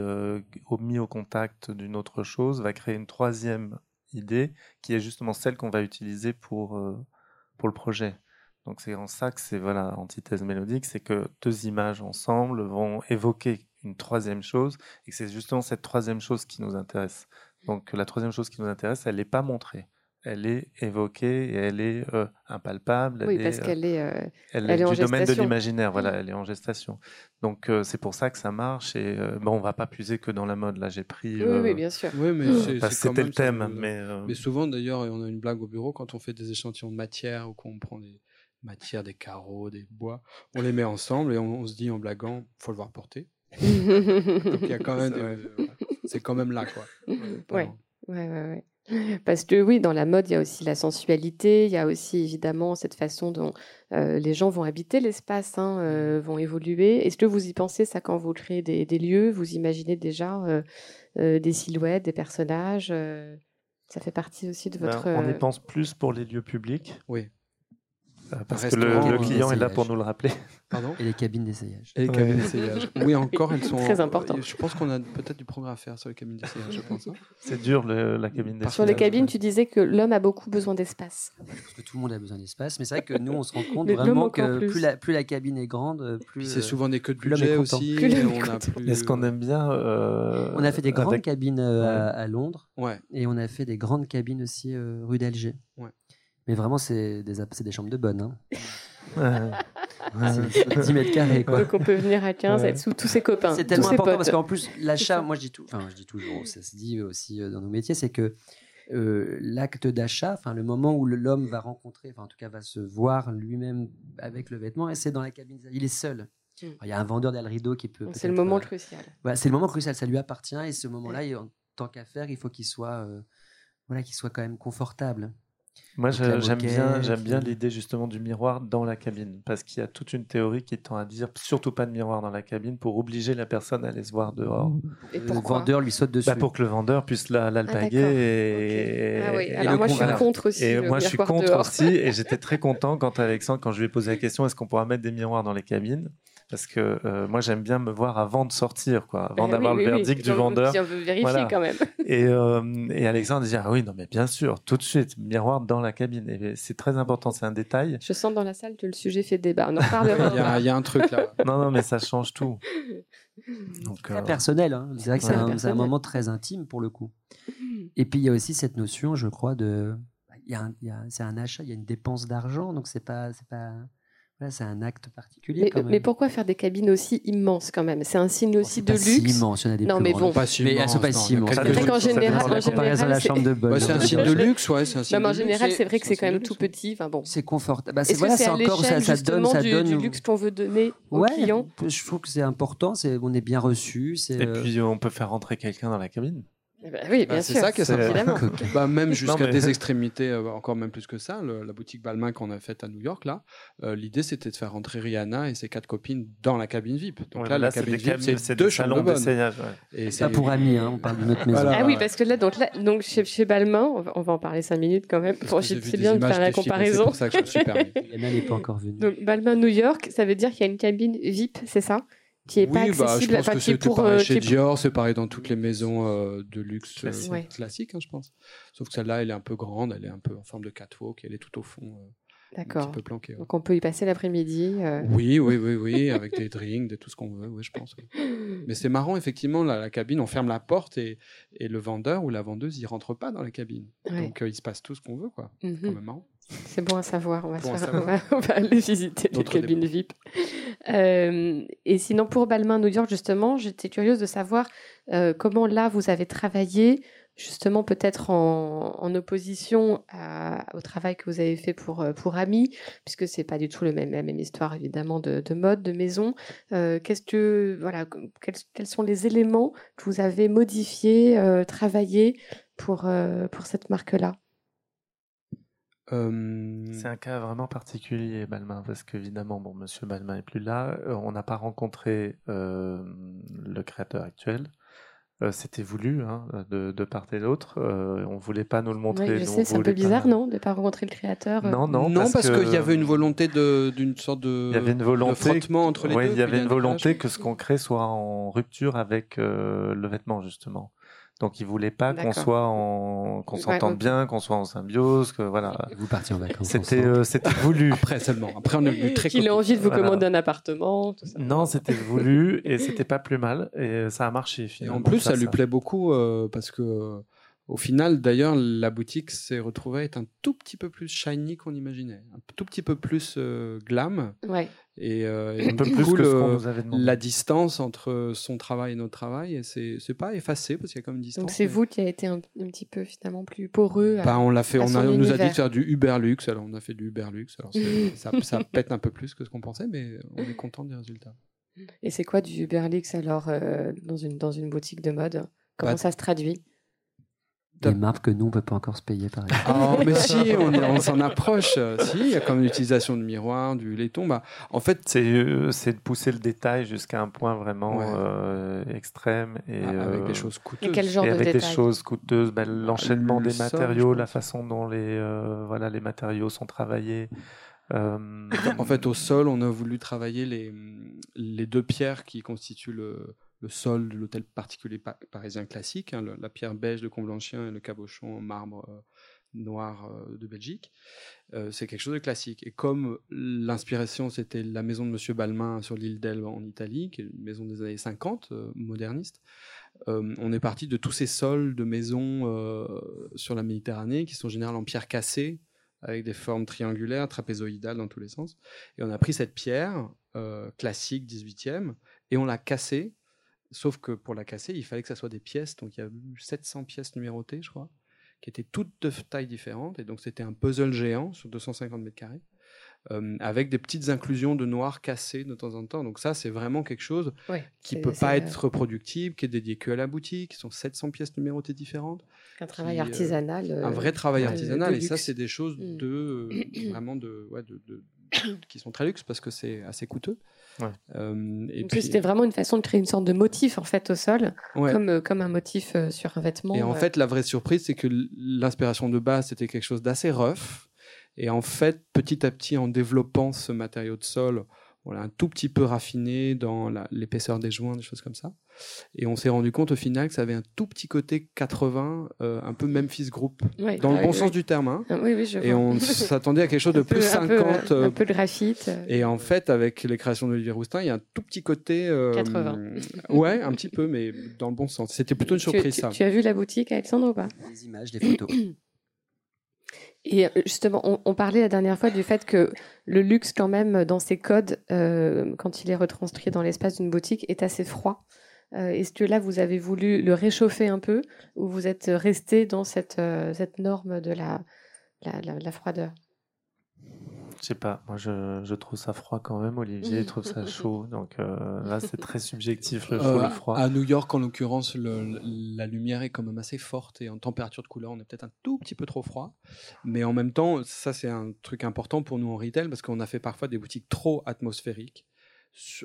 mis au contact d'une autre chose, va créer une troisième idée qui est justement celle qu'on va utiliser pour, pour le projet. Donc c'est en ça que c'est voilà antithèse mélodique, c'est que deux images ensemble vont évoquer une troisième chose et que c'est justement cette troisième chose qui nous intéresse. Donc la troisième chose qui nous intéresse, elle n'est pas montrée, elle est évoquée et elle est euh, impalpable. Oui, parce euh, qu'elle est, euh, elle, est, du domaine de l'imaginaire. Voilà, elle est en gestation. Donc c'est pour ça que ça marche. Et bon, on va pas puiser que dans la mode. Là, j'ai pris. oui, oui, bien sûr. Oui, mais c'était le thème. mais, mais souvent, d'ailleurs, on a une blague au bureau quand on fait des échantillons de matière ou qu'on prend des matière, des carreaux, des bois. On les met ensemble et on, se dit en blaguant, faut le voir porter. Donc il y a quand même, c'est quand même là quoi. Ouais, ouais, ouais, Parce que oui, dans la mode, il y a aussi la sensualité, il y a aussi évidemment cette façon dont euh, les gens vont habiter l'espace, hein, euh, vont évoluer. Est-ce que vous y pensez ça quand vous créez des, lieux Vous imaginez déjà euh, des silhouettes, des personnages ça fait partie aussi de ben, votre. on y pense plus pour les lieux publics. Oui Parce que le, client est là pour nous le rappeler. Pardon Et les cabines d'essayage. Et les cabines d'essayage. Oui, encore, elles sont très importantes. Je pense qu'on a peut-être du progrès à faire sur les cabines d'essayage, je pense. Hein. C'est dur la cabine d'essayage. Sur les cabines, tu disais que l'homme a beaucoup besoin d'espace. Parce que tout le monde a besoin d'espace, mais c'est vrai que nous, on se rend compte vraiment que plus. la, plus la cabine est grande, plus. c'est souvent des queues de budget aussi. Est-ce qu'on aime bien euh, On a fait des grandes cabines euh, à, Londres. Ouais. Et on a fait des grandes cabines aussi euh, rue d'Alger. Ouais. Mais vraiment, c'est des, des chambres de bonne. Hein. 10 mètres carrés. Quoi. Donc on peut venir à 15, être sous tous ses copains. C'est tellement important parce qu'en plus, l'achat, moi je dis, tout, enfin, je dis toujours, ça se dit aussi dans nos métiers, c'est que euh, l'acte d'achat, enfin le moment où l'homme va rencontrer, enfin en tout cas va se voir lui-même avec le vêtement, et c'est dans la cabine. Il est seul. Hmm. il y a un vendeur derrière le rideau qui peut. C'est le moment euh, crucial. c'est le moment crucial. Ça lui appartient et ce moment-là, en tant qu'affaire, il faut qu'il soit, euh, voilà, qu'il soit quand même confortable. Moi, j'aime bien, j'aime bien l'idée justement du miroir dans la cabine, parce qu'il y a toute une théorie qui tend à dire surtout pas de miroir dans la cabine pour obliger la personne à aller se voir dehors. Et le vendeur lui saute dessus. Bah, pour que le vendeur puisse l'alpaguer ah, et, ah oui. Alors moi, je suis contre aussi. Et moi, je suis contre aussi, et j'étais très content quand Alexandre, quand je lui ai posé la question, est-ce qu'on pourra mettre des miroirs dans les cabines? Parce que euh, moi j'aime bien me voir avant de sortir, quoi, avant eh d'avoir le verdict du vendeur. Si on veut vérifier quand même. Et, euh, et Alexandre dit ah oui non mais bien sûr tout de suite miroir dans la cabine. Et c'est très important, c'est un détail. Je sens dans la salle que le sujet fait débat. On en parlera. il, y a, un truc là. non non mais ça change tout. Donc, très euh, personnel. Hein. C'est vrai que c'est un, moment très intime pour le coup. Et puis il y a aussi cette notion, je crois, de il y a, c'est un achat, il y a une dépense d'argent, donc c'est pas c'est c'est un acte particulier. Mais, pourquoi faire des cabines aussi immenses quand même? C'est un signe aussi de luxe. Si immense, il y en a des non, plus mais bon. Pas si mais elles sont pas si immenses. En général, en général, la chambre de bonne. c'est un signe de luxe, ouais. C'est un signe. Non, mais en général, c'est vrai que c'est quand même tout petit. Enfin bon. C'est confortable. Bah, c'est voilà, c'est encore ça, ça donne, ça donne du luxe qu'on veut donner aux clients? Je trouve que c'est important. C'est on est bien reçu. Et puis on peut faire rentrer quelqu'un dans la cabine. Eh ben oui, bien bah, sûr. C'est ça qui est évidemment. bah, même jusqu'à des extrémités, euh, encore même plus que ça. la boutique Balmain qu'on a faite à New York, là, euh, l'idée c'était de faire rentrer Rihanna et ses quatre copines dans la cabine VIP. Donc là, la cabine VIP, c'est deux chambres d'essayage. Et c'est pas pour amis, hein, on parle de notre maison. Ah oui, parce que là, donc, là, donc chez, chez Balmain, on va, en parler cinq minutes quand même. c'est bien de faire la comparaison. C'est pour ça que je me suis permis. Rihanna n'est pas encore venue. Donc Balmain New York, ça veut dire qu'il y a une cabine VIP, c'est ça? Qui est oui, pas bah, je pense que c'est pour, pareil euh, chez Dior, c'est pareil dans toutes les maisons euh, de luxe classiques, hein, je pense. Sauf que celle-là, elle est un peu grande, elle est un peu en forme de catwalk, elle est tout au fond. Euh, D'accord. Un peu planquée. Donc on peut y passer l'après-midi. Oui, oui, oui, oui, avec des drinks, de tout ce qu'on veut, oui, je pense. Mais c'est marrant, effectivement, la, la, cabine, on ferme la porte et, et, le vendeur ou la vendeuse, il rentre pas dans la cabine. Donc il se passe tout ce qu'on veut, quoi. C'est quand mhm. même marrant. C'est bon à savoir. On va, on va, aller visiter les cabines VIP. Euh, et sinon, pour Balmain New York, justement, j'étais curieuse de savoir euh, comment là vous avez travaillé, justement peut-être en, en, opposition au travail que vous avez fait pour, euh, pour Ami, puisque c'est pas du tout le même, la même histoire évidemment de, de mode, de maison. Qu'est-ce que voilà, quels, quels, sont les éléments que vous avez modifiés, travaillés pour, pour cette marque-là? C'est un cas vraiment particulier, Balmain, parce qu'évidemment, bon, Monsieur Balmain est plus là. Euh, on n'a pas rencontré euh, le créateur actuel. Euh, c'était voulu hein, de, part et d'autre. on voulait pas nous le montrer. je sais, c'est un peu bizarre, non, de pas rencontrer le créateur. Non, non, non, parce, qu'il y avait une volonté d'une sorte de. Il y avait une volonté. frottement entre les deux. Il y avait une volonté que ce qu'on crée soit en rupture avec le vêtement, justement. Donc il voulait pas qu'on soit en qu'on s'entende bien, qu'on soit en symbiose, que voilà. vous partiez en vacances. C'était euh, c'était voulu. Après seulement. Après on est venu très. Qu'il ait envie de vous commander un appartement. Tout ça. Non, c'était voulu et c'était pas plus mal et ça a marché finalement. Et en plus ça, lui plaît beaucoup euh, parce que au final, d'ailleurs, la boutique s'est retrouvée être un tout petit peu plus shiny qu'on imaginait, un tout petit peu plus euh, glam. Ouais. Et, euh, un peu plus que ce nous avait demandé. la distance entre son travail et notre travail, et c'est c'est pas effacé parce qu'il y a comme une distance. Donc c'est vous qui avez été un, petit peu finalement plus poreux. bah, on l'a fait, on, a, nous a dit de faire du Uber Luxe, alors on a fait du Uber Luxe. Alors ça, ça pète un peu plus que ce qu'on pensait, mais on est content des résultats. Et c'est quoi du Uber Luxe alors euh, dans une dans une boutique de mode? Comment bah, ça se traduit? Des marques que nous, on ne peut pas encore se payer, par exemple. Oh, mais si, on, s'en approche. Si, il y a comme l'utilisation de miroirs, du laiton. Bah, en fait, c'est euh, c'est de pousser le détail jusqu'à un point vraiment euh, extrême. Et, ah, avec des euh, choses coûteuses. Et quel genre et de avec des choses coûteuses. Bah, L'enchaînement des matériaux, la façon dont les, voilà, les matériaux sont travaillés. En fait, au sol, on a voulu travailler les, les deux pierres qui constituent le, le sol de l'hôtel particulier parisien classique, hein, la pierre beige de Comblanchien et le cabochon en marbre euh, noir euh, de Belgique. Euh, c'est quelque chose de classique. Et comme l'inspiration, c'était la maison de Monsieur Balmain sur l'île d'Elbe en Italie, qui est une maison des années 50, moderniste, on est parti de tous ces sols de maisons sur la Méditerranée qui sont généralement en pierre cassée, avec des formes triangulaires, trapézoïdales dans tous les sens. Et on a pris cette pierre classique 18e et on l'a cassée Sauf que pour la casser, il fallait que ça soit des pièces. Donc il y a eu 700 pièces numérotées, je crois, qui étaient toutes de tailles différentes. Et donc c'était un puzzle géant sur 250 mètres carrés. Euh, avec des petites inclusions de noir cassées de temps en temps. Donc ça, c'est vraiment quelque chose qui ne peut pas être reproductible, qui est dédié que à la boutique, qui sont 700 pièces numérotées différentes. Un travail euh, artisanal. un vrai travail artisanal. et ça, c'est des choses mmh. de, euh, vraiment de, de, qui sont très luxe parce que c'est assez coûteux. Euh, et puis... C'était vraiment une façon de créer une sorte de motif en fait au sol, comme, euh, comme un motif euh, sur un vêtement. Et en fait, la vraie surprise, c'est que l'inspiration de base, c'était quelque chose d'assez rough. Et en fait, petit à petit, en développant ce matériau de sol, voilà, un tout petit peu raffiné dans l'épaisseur des joints, des choses comme ça. Et on s'est rendu compte au final que ça avait un tout petit côté 80, euh, un peu Memphis Group, dans le bon sens du terme. Hein. Ah oui, oui, je et on s'attendait à quelque chose de plus 50. Un peu, un peu de graphite. Et en fait, avec les créations d'Olivier Roustin, il y a un tout petit côté. 80. Euh, ouais, un petit peu, mais dans le bon sens. C'était plutôt une surprise, tu, ça. Tu as vu la boutique, Alexandre, ou pas Des images, des photos. Et euh, justement, on, parlait la dernière fois du fait que le luxe, quand même, dans ses codes, euh, quand il est retranscrit dans l'espace d'une boutique, est assez froid. Euh, est-ce que là, vous avez voulu le réchauffer un peu ou vous êtes resté dans cette, cette norme de la, la froideur? Je sais pas, moi je, je, trouve ça froid quand même, Olivier trouve ça chaud, donc euh, là c'est très subjectif le chaud, le euh, froid. À New York en l'occurrence, la lumière est quand même assez forte et en température de couleur on est peut-être un tout petit peu trop froid, mais en même temps ça c'est un truc important pour nous en retail parce qu'on a fait parfois des boutiques trop atmosphériques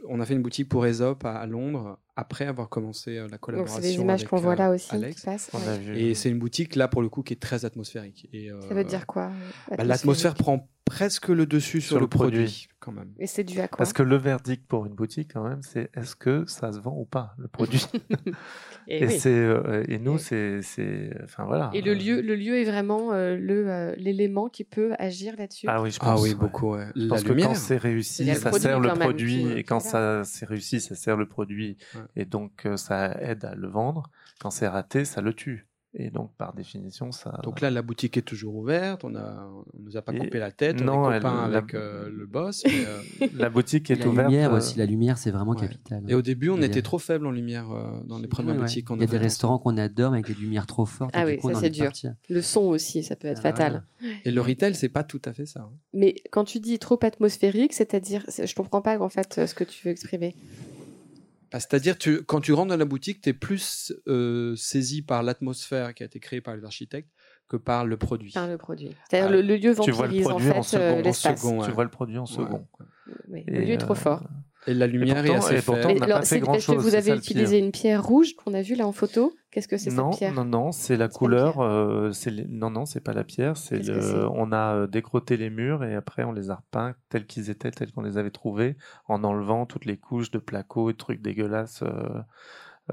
on a fait une boutique pour Aesop à, Londres après avoir commencé euh, la collaboration. C'est des images qu'on voit là euh, aussi Alex. Et c'est une boutique là pour le coup qui est très atmosphérique. Et, Ça veut dire quoi bah, L'atmosphère prend presque le dessus sur, le, produit, quand même. Et c'est dû à quoi Parce que le verdict pour une boutique quand même, c'est est-ce que ça se vend ou pas le produit et, c'est euh, et nous c'est enfin voilà. Et le lieu le lieu est vraiment le l'élément qui peut agir là-dessus. Ah oui, je ah pense. Ah oui, beaucoup. Ouais. Parce que quand c'est réussi, ça sert le produit et quand ça c'est réussi, ça sert le produit et donc euh, ça aide à le vendre. Quand c'est raté, ça le tue. Et donc, par définition, ça. Donc là, la boutique est toujours ouverte. On a, on nous a pas coupé la tête. Non, on est copains avec euh, le boss. Euh, la boutique est la ouverte. Lumière aussi, la lumière, c'est vraiment capital. Et au début, on était trop faible en lumière dans les premières boutiques. Il y a des restaurants qu'on adore avec des lumières trop fortes. Ah oui, ça c'est dur. Le son aussi, ça peut être ah, fatal. Et le retail, c'est pas tout à fait ça. Hein. Mais quand tu dis trop atmosphérique, c'est-à-dire, je comprends pas en fait ce que tu veux exprimer. Ah, c'est-à-dire, tu, quand tu rentres dans la boutique, tu es plus euh, saisi par l'atmosphère qui a été créée par les architectes que par le produit. Par le produit. C'est-à-dire le, lieu vampirise en fait euh, l'espace. Tu vois le produit en second. le lieu est trop euh, fort. Et la lumière est assez pourtant, on n'a pas fait grand chose. Vous avez utilisé une pierre rouge qu'on a vue là en photo. Qu'est-ce que c'est cette pierre? Non, non, c'est la couleur. Euh, Non, non, c'est pas la pierre. C'est le. On a euh, décroté les murs et après on les a repeints tels qu'ils étaient, tels qu'on les avait trouvés, en enlevant toutes les couches de placo et de trucs dégueulasses. Euh,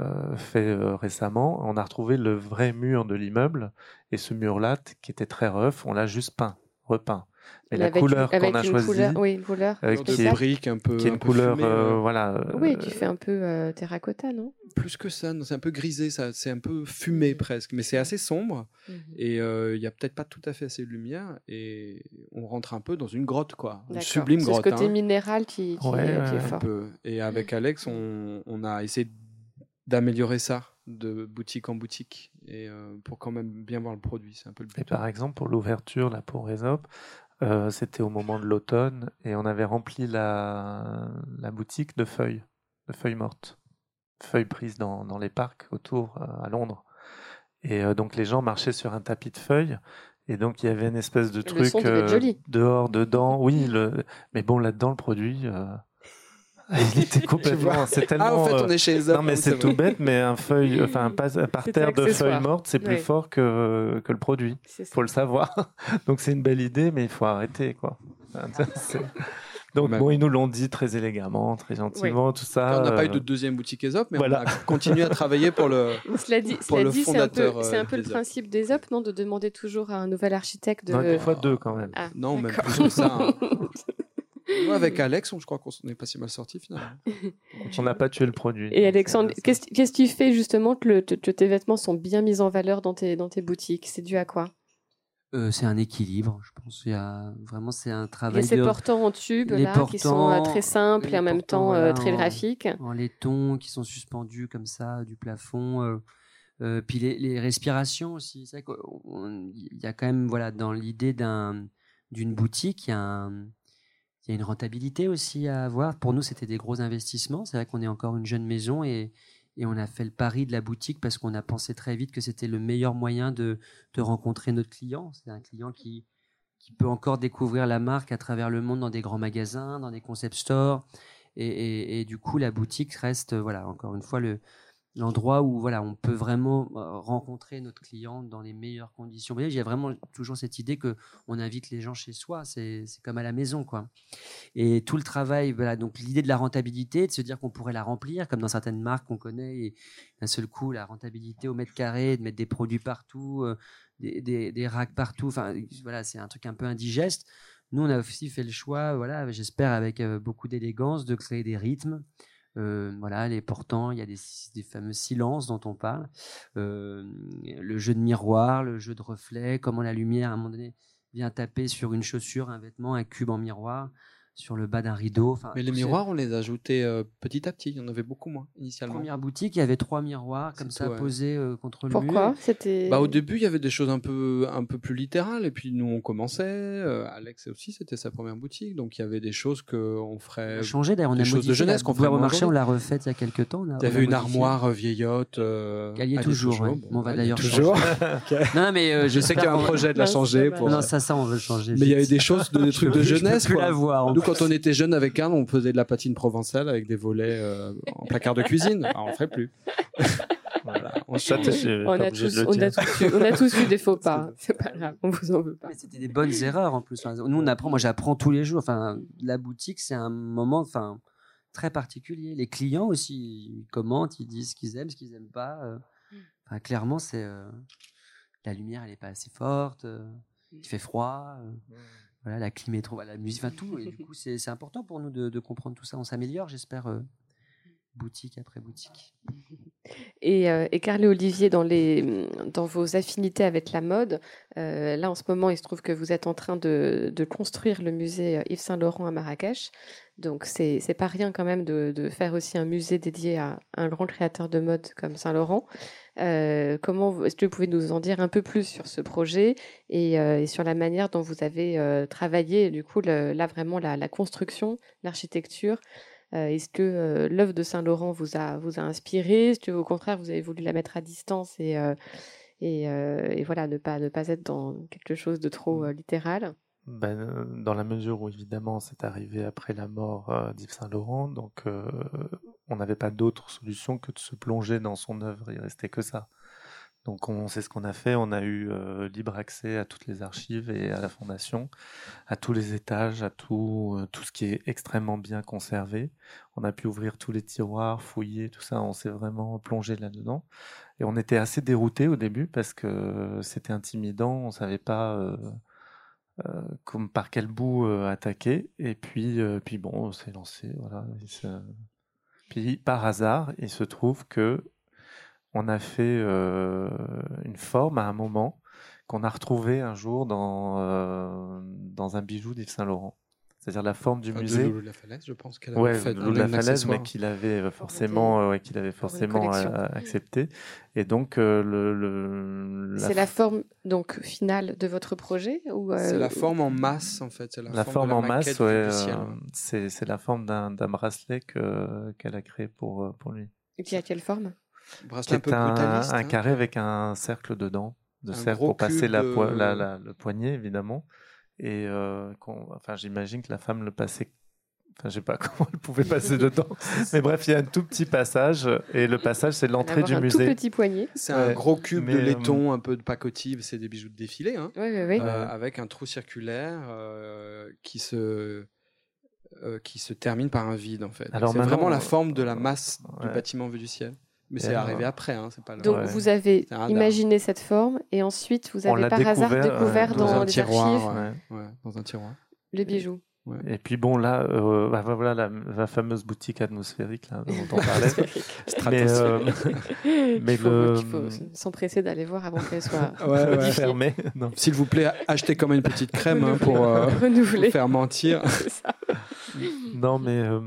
euh, fait euh, récemment, on a retrouvé le vrai mur de l'immeuble et ce mur-là qui était très rough, on l'a juste peint, repeint. Et la couleur qu'on a choisie, oui, une couleur euh, qui, est, un peu, qui est une couleur, euh, voilà. Euh, oui, qui fait un peu terracotta, non? Plus que ça, c'est un peu grisé, ça, c'est un peu fumé presque, mais c'est assez sombre mhm. et il n'y a peut-être pas tout à fait assez de lumière et on rentre un peu dans une grotte, quoi, une sublime grotte. C'est ce côté hein. minéral qui, qui, est, fort. Peu. Et avec Alex, on, on a essayé d'améliorer ça de boutique en boutique et pour quand même bien voir le produit c'est un peu le but. Et par exemple pour l'ouverture là pour Aesop euh, c'était au moment de l'automne et on avait rempli la, la, boutique de feuilles, de feuilles mortes, feuilles prises dans, dans les parcs autour euh, à Londres. Et euh, donc les gens marchaient sur un tapis de feuilles et donc il y avait une espèce de truc dehors, dedans. Oui, le... mais bon là-dedans le produit. Il était complètement. C'est tellement. Ah, en fait, on est chez Non, mais c'est tout bête, mais un feuille, enfin, un parterre de feuilles mortes, c'est plus fort que, que le produit. Faut le savoir. Donc, c'est une belle idée, mais il faut arrêter, quoi. Donc bon, ils nous l'ont dit très élégamment, très gentiment, tout ça. On n'a pas eu de deuxième boutique ESOP, mais on a continué à travailler pour le, cela dit, pour le dit, fondateur. C'est un peu, le principe d'ESOP, non De demander toujours à un nouvel architecte de... Non, des fois deux quand même. Ah, non, même plus que ça. Hein. Avec Alex, je crois qu'on n'est pas si mal sorti finalement. On n'a pas tué le produit. Et Alexandre, qu'est-ce que tu fais justement que, tes vêtements sont bien mis en valeur dans tes, dans tes boutiques? C'est dû à quoi? Euh, c'est un équilibre, je pense. Il y a vraiment c'est un travail. Il a ces portants en tube là, qui sont euh, très simples et en même temps euh, très graphiques. En laiton qui sont suspendus comme ça du plafond. puis les, les, respirations aussi. C'est vrai qu'il y a quand même voilà dans l'idée d'un d'une boutique, il y a un, il y a une rentabilité aussi à avoir. Pour nous, c'était des gros investissements. C'est vrai qu'on est encore une jeune maison et, et, on a fait le pari de la boutique parce qu'on a pensé très vite que c'était le meilleur moyen de, de rencontrer notre client. C'est un client qui, qui peut encore découvrir la marque à travers le monde dans des grands magasins, dans des concept stores. Et, et, et du coup, la boutique reste, voilà, encore une fois, le, l'endroit où voilà, on peut vraiment euh, rencontrer notre client dans les meilleures conditions. Il y a vraiment toujours cette idée que on invite les gens chez soi, c'est comme à la maison quoi. Et tout le travail, voilà, donc l'idée de la rentabilité, de se dire qu'on pourrait la remplir, comme dans certaines marques qu'on connaît, d'un seul coup la rentabilité au mètre carré, de mettre des produits partout, euh, des, des, des, racks partout, enfin voilà, c'est un truc un peu indigeste. Nous, on a aussi fait le choix, voilà, j'espère avec euh, beaucoup d'élégance, de créer des rythmes. Voilà, les portants, il y a des, fameux silences dont on parle. Le jeu de miroir, le jeu de reflet, comment la lumière à un moment donné vient taper sur une chaussure, un vêtement, un cube en miroir sur le bas d'un rideau. Enfin, Mais les miroirs, on les a ajoutés euh, petit à petit. Il y en avait beaucoup moins initialement. Première boutique, il y avait trois miroirs comme ça posés euh, contre le mur. Pourquoi C'était. Bah, au début, il y avait des choses un peu un peu plus littérales. Et puis nous, on commençait. Euh, Alex aussi, c'était sa première boutique, donc il y avait des choses qu'on ferait. On a changé d'ailleurs. On a choses de jeunesse qu'on ferait remarcher. On l'a refaite il y a quelques temps. Il y avait une armoire vieillotte. Elle y est toujours. on va d'ailleurs toujours. Non, mais je sais qu'il y a un projet de la changer. Non, ça, ça, on veut changer. Mais il y avait des choses, des trucs de jeunesse. Plus la voir quand on était jeune avec Anne, on faisait de la patine provençale avec des volets euh, en placard de cuisine. Alors, on le ferait plus. voilà. On, on, a tous, on, a tous eu, on, a tous eu, des faux pas. C'est pas grave, on vous en veut pas. C'était des bonnes erreurs en plus. Nous, on apprend. Moi, j'apprends tous les jours. Enfin, la boutique, c'est un moment, enfin, très particulier. Les clients aussi, ils commentent, ils disent ce qu'ils aiment, ce qu'ils aiment pas. Euh. Enfin, clairement, c'est euh, la lumière, elle est pas assez forte. il fait froid voilà, la clim est trop, la musique, enfin tout. Et du coup, c'est important pour nous de, de, comprendre tout ça. On s'améliore, j'espère, euh, boutique après boutique. Et, euh, et Carl et Olivier, dans, les, dans vos affinités avec la mode, euh, là en ce moment, il se trouve que vous êtes en train de, de construire le musée Yves Saint-Laurent à Marrakech. Donc c'est pas rien quand même de, de, faire aussi un musée dédié à un grand créateur de mode comme Saint-Laurent. Euh, comment est-ce que vous pouvez nous en dire un peu plus sur ce projet et, euh, et sur la manière dont vous avez euh, travaillé du coup le, là vraiment la, la construction, l'architecture? Est-ce que l'œuvre de Saint Laurent vous a vous a inspiré? Est-ce que au contraire vous avez voulu la mettre à distance et et, et, voilà ne pas ne pas être dans quelque chose de trop littéral? Ben, dans la mesure où évidemment c'est arrivé après la mort d'Yves Saint Laurent, donc on n'avait pas d'autre solution que de se plonger dans son œuvre. Il restait que ça. Donc on sait ce qu'on a fait. On a eu euh, libre accès à toutes les archives et à la fondation, à tous les étages, à tout, euh, tout ce qui est extrêmement bien conservé. On a pu ouvrir tous les tiroirs, fouiller, tout ça. On s'est vraiment plongé là-dedans. Et on était assez dérouté au début parce que c'était intimidant. On savait pas euh, comme par quel bout attaquer. Et puis, puis bon, on s'est lancé. Voilà. Puis par hasard, il se trouve que on a fait euh, une forme à un moment qu'on a retrouvé un jour dans, euh, dans un bijou d'Yves Saint Laurent. C'est-à-dire la forme du musée. De la falaise, je pense qu'elle avait fait. de la falaise, mais qu'il avait euh, forcément, ouais, qu'il avait forcément accepté. Et donc le. le c'est la forme donc finale de votre projet ou C'est la forme en masse en fait. La, la, forme, en masse, ouais. c'est la forme d'un bracelet qu'elle a créé pour pour lui. Et puis à quelle forme? Bracelet un peu un, un hein. carré avec un cercle dedans, de cercle pour passer la, la, le poignet évidemment. Et euh, enfin, j'imagine que la femme le passait Enfin, je sais pas comment elle pouvait passer dedans. Mais bref, il y a un tout petit passage. Et le passage, c'est l'entrée du un musée. tout petit poignet. C'est un Ouais. gros cube Mais, de euh, laiton, un peu de pacotille, c'est des bijoux de défilé, hein, Oui, oui, oui. euh, avec un trou circulaire euh, qui se euh, qui se termine par un vide en fait. Alors C'est vraiment la forme de la masse du ouais. bâtiment vu du ciel. Mais c'est arrivé après, hein, c'est pas le- Donc Ouais. vous avez imaginé cette forme et ensuite vous avez par hasard découvert, euh, dans, les tiroir, archives Ouais. ouais, dans un tiroir. le bijou. Et puis bon, là, euh, bah, voilà la, la fameuse boutique atmosphérique là, dont on parlait. mais euh, mais il faut, le- il faut s'empresser d'aller voir avant qu'elle soit Ouais, ouais. modifiée. fermé. Non. S'il vous plaît, achetez quand même une petite crème hein, pour, euh, pour faire mentir. Non, mais euh,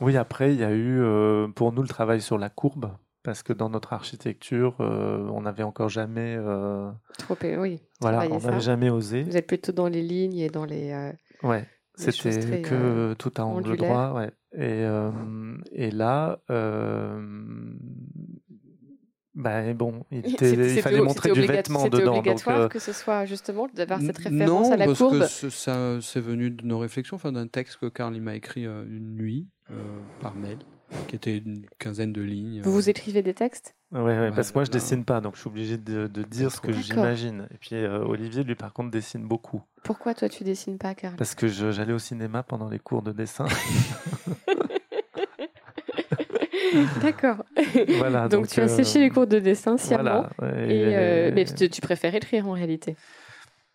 oui, après, il y a eu euh, pour nous le travail sur la courbe, parce que dans notre architecture, euh, on n'avait encore jamais, euh, Trop, oui. voilà, on n'avait jamais osé. Vous êtes plutôt dans les lignes et dans les. euh, Ouais, c'était que euh, tout à angle droit, ouais. Et, euh, et là, euh, bah, bon, il, fallait montrer du vêtement C'était dedans. Donc, obligatoire euh, que ce soit justement d'avoir cette référence non, à la parce courbe. que ce- ça, c'est venu de nos réflexions, enfin d'un texte que Karl il m'a écrit euh, une nuit par mail, qui était une quinzaine de lignes. Vous vous écrivez des textes? Ouais, ouais, Ouais, parce que moi je là- dessine pas, donc je suis obligé de, de dire ce que j'imagine. Et puis euh, Olivier, lui, par contre, dessine beaucoup. Pourquoi toi tu dessines pas, Karl? Parce que j'allais au cinéma pendant les cours de dessin. D'accord. voilà, donc, tu as euh, séché les cours de dessin sciemment. Voilà, ouais, Et, euh, mais tu, tu préfères écrire en réalité.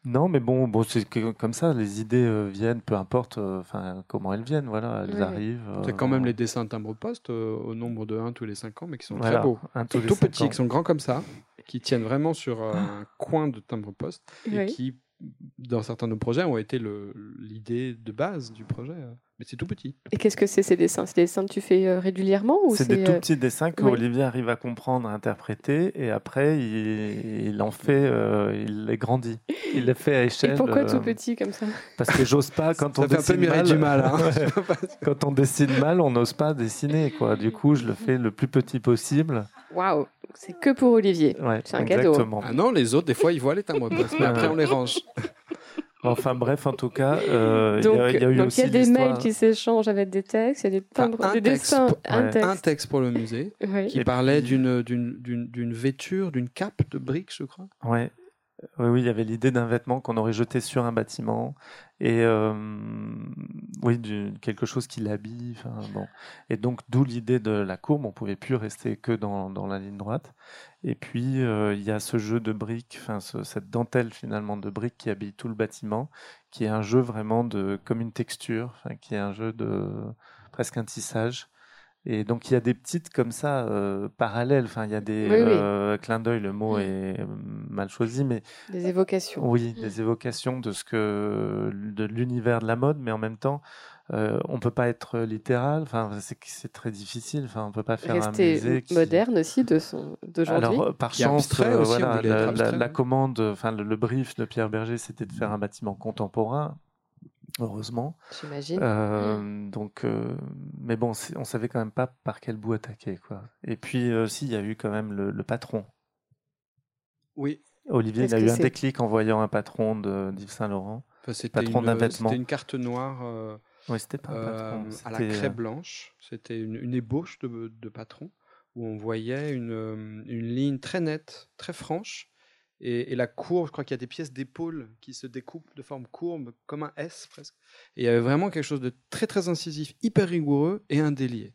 Non, mais bon, bon c'est que- comme ça, les idées euh, viennent, peu importe euh, enfin comment elles viennent, voilà, elles Oui, arrivent. C'est euh, quand même les dessins de timbre-poste euh, au nombre de 1 tous les 5 ans, mais qui sont voilà, très beaux. un tous les Tout petits, ans. qui sont grands comme ça, qui tiennent vraiment sur euh, un coin de timbre-poste et qui, dans certains de nos projets, ont été l'idée de base du projet. Mais c'est tout petit. Et qu'est-ce que c'est ces dessins? C'est des dessins que tu fais euh, régulièrement ou C'est des tout euh, petits dessins que oui. Olivier arrive à comprendre, à interpréter, et après il, il en fait, euh, il les grandit. Il les fait à Et échelle. pourquoi euh, tout petit comme ça? Parce que j'ose pas quand on Ça fait un peu dessine mal. du mal. hein. Ouais. Quand on dessine mal, on n'ose pas dessiner, quoi. Du coup, je le fais le plus petit possible. Waouh C'est que pour Olivier. Ouais, C'est un cadeau. exactement. ah non, les autres, des fois, ils voient les timbres-poste, mais après, on les range. Enfin bref, en tout cas, euh, il y Donc, a- il y, a eu donc aussi il y a des mails qui s'échangent avec des textes, il y a des timbres, un des texte dessins, pour- un ouais. texte. Un texte pour le musée Oui. qui Et parlait puis- d'une d'une- d'une d'une vêture, d'une cape de briques, je crois. Ouais. Oui, oui, il y avait l'idée d'un vêtement qu'on aurait jeté sur un bâtiment et euh, oui, quelque chose qui l'habille. Et donc, d'où l'idée de la courbe. On pouvait plus rester que dans, la ligne droite. Et puis, euh, il y a ce jeu de briques, cette dentelle finalement de briques qui habille tout le bâtiment, qui est un jeu vraiment de comme une texture, qui est un jeu de presque un tissage. Et donc il y a des petites comme ça euh, parallèles. Enfin, il y a des Oui, oui. euh, clins d'œil. Le mot Mm. est mal choisi, mais Des évocations. oui, Mm. des évocations de ce que de l'univers de la mode, mais en même temps, euh, on peut pas être littéral. Enfin, c'est très difficile. Enfin, on peut pas faire un Rester musée qui... moderne aussi de son d'aujourd'hui. Alors, euh, par chance, euh, voilà, la, commande, enfin le, le brief de Pierre Berger, c'était de faire un bâtiment contemporain. Heureusement. J'imagine. Euh, donc, euh, mais bon, on savait quand même pas par quel bout attaquer, quoi. Et puis, euh, si, il y a eu quand même le, le patron. Oui. Olivier, il a eu un déclic en voyant un patron de d'Yves Saint Laurent. Enfin, c'était Patron une, d'un vêtement. C'était une carte noire euh, Oui, c'était pas un euh, patron. à la c'était, craie euh, blanche. C'était une, une ébauche de, de patron où on voyait une, euh, une ligne très nette, très franche. Et, et la courbe, je crois qu'il y a des pièces d'épaule qui se découpent de forme courbe, comme un S presque. Et il y avait vraiment quelque chose de très très incisif, hyper rigoureux et indélié.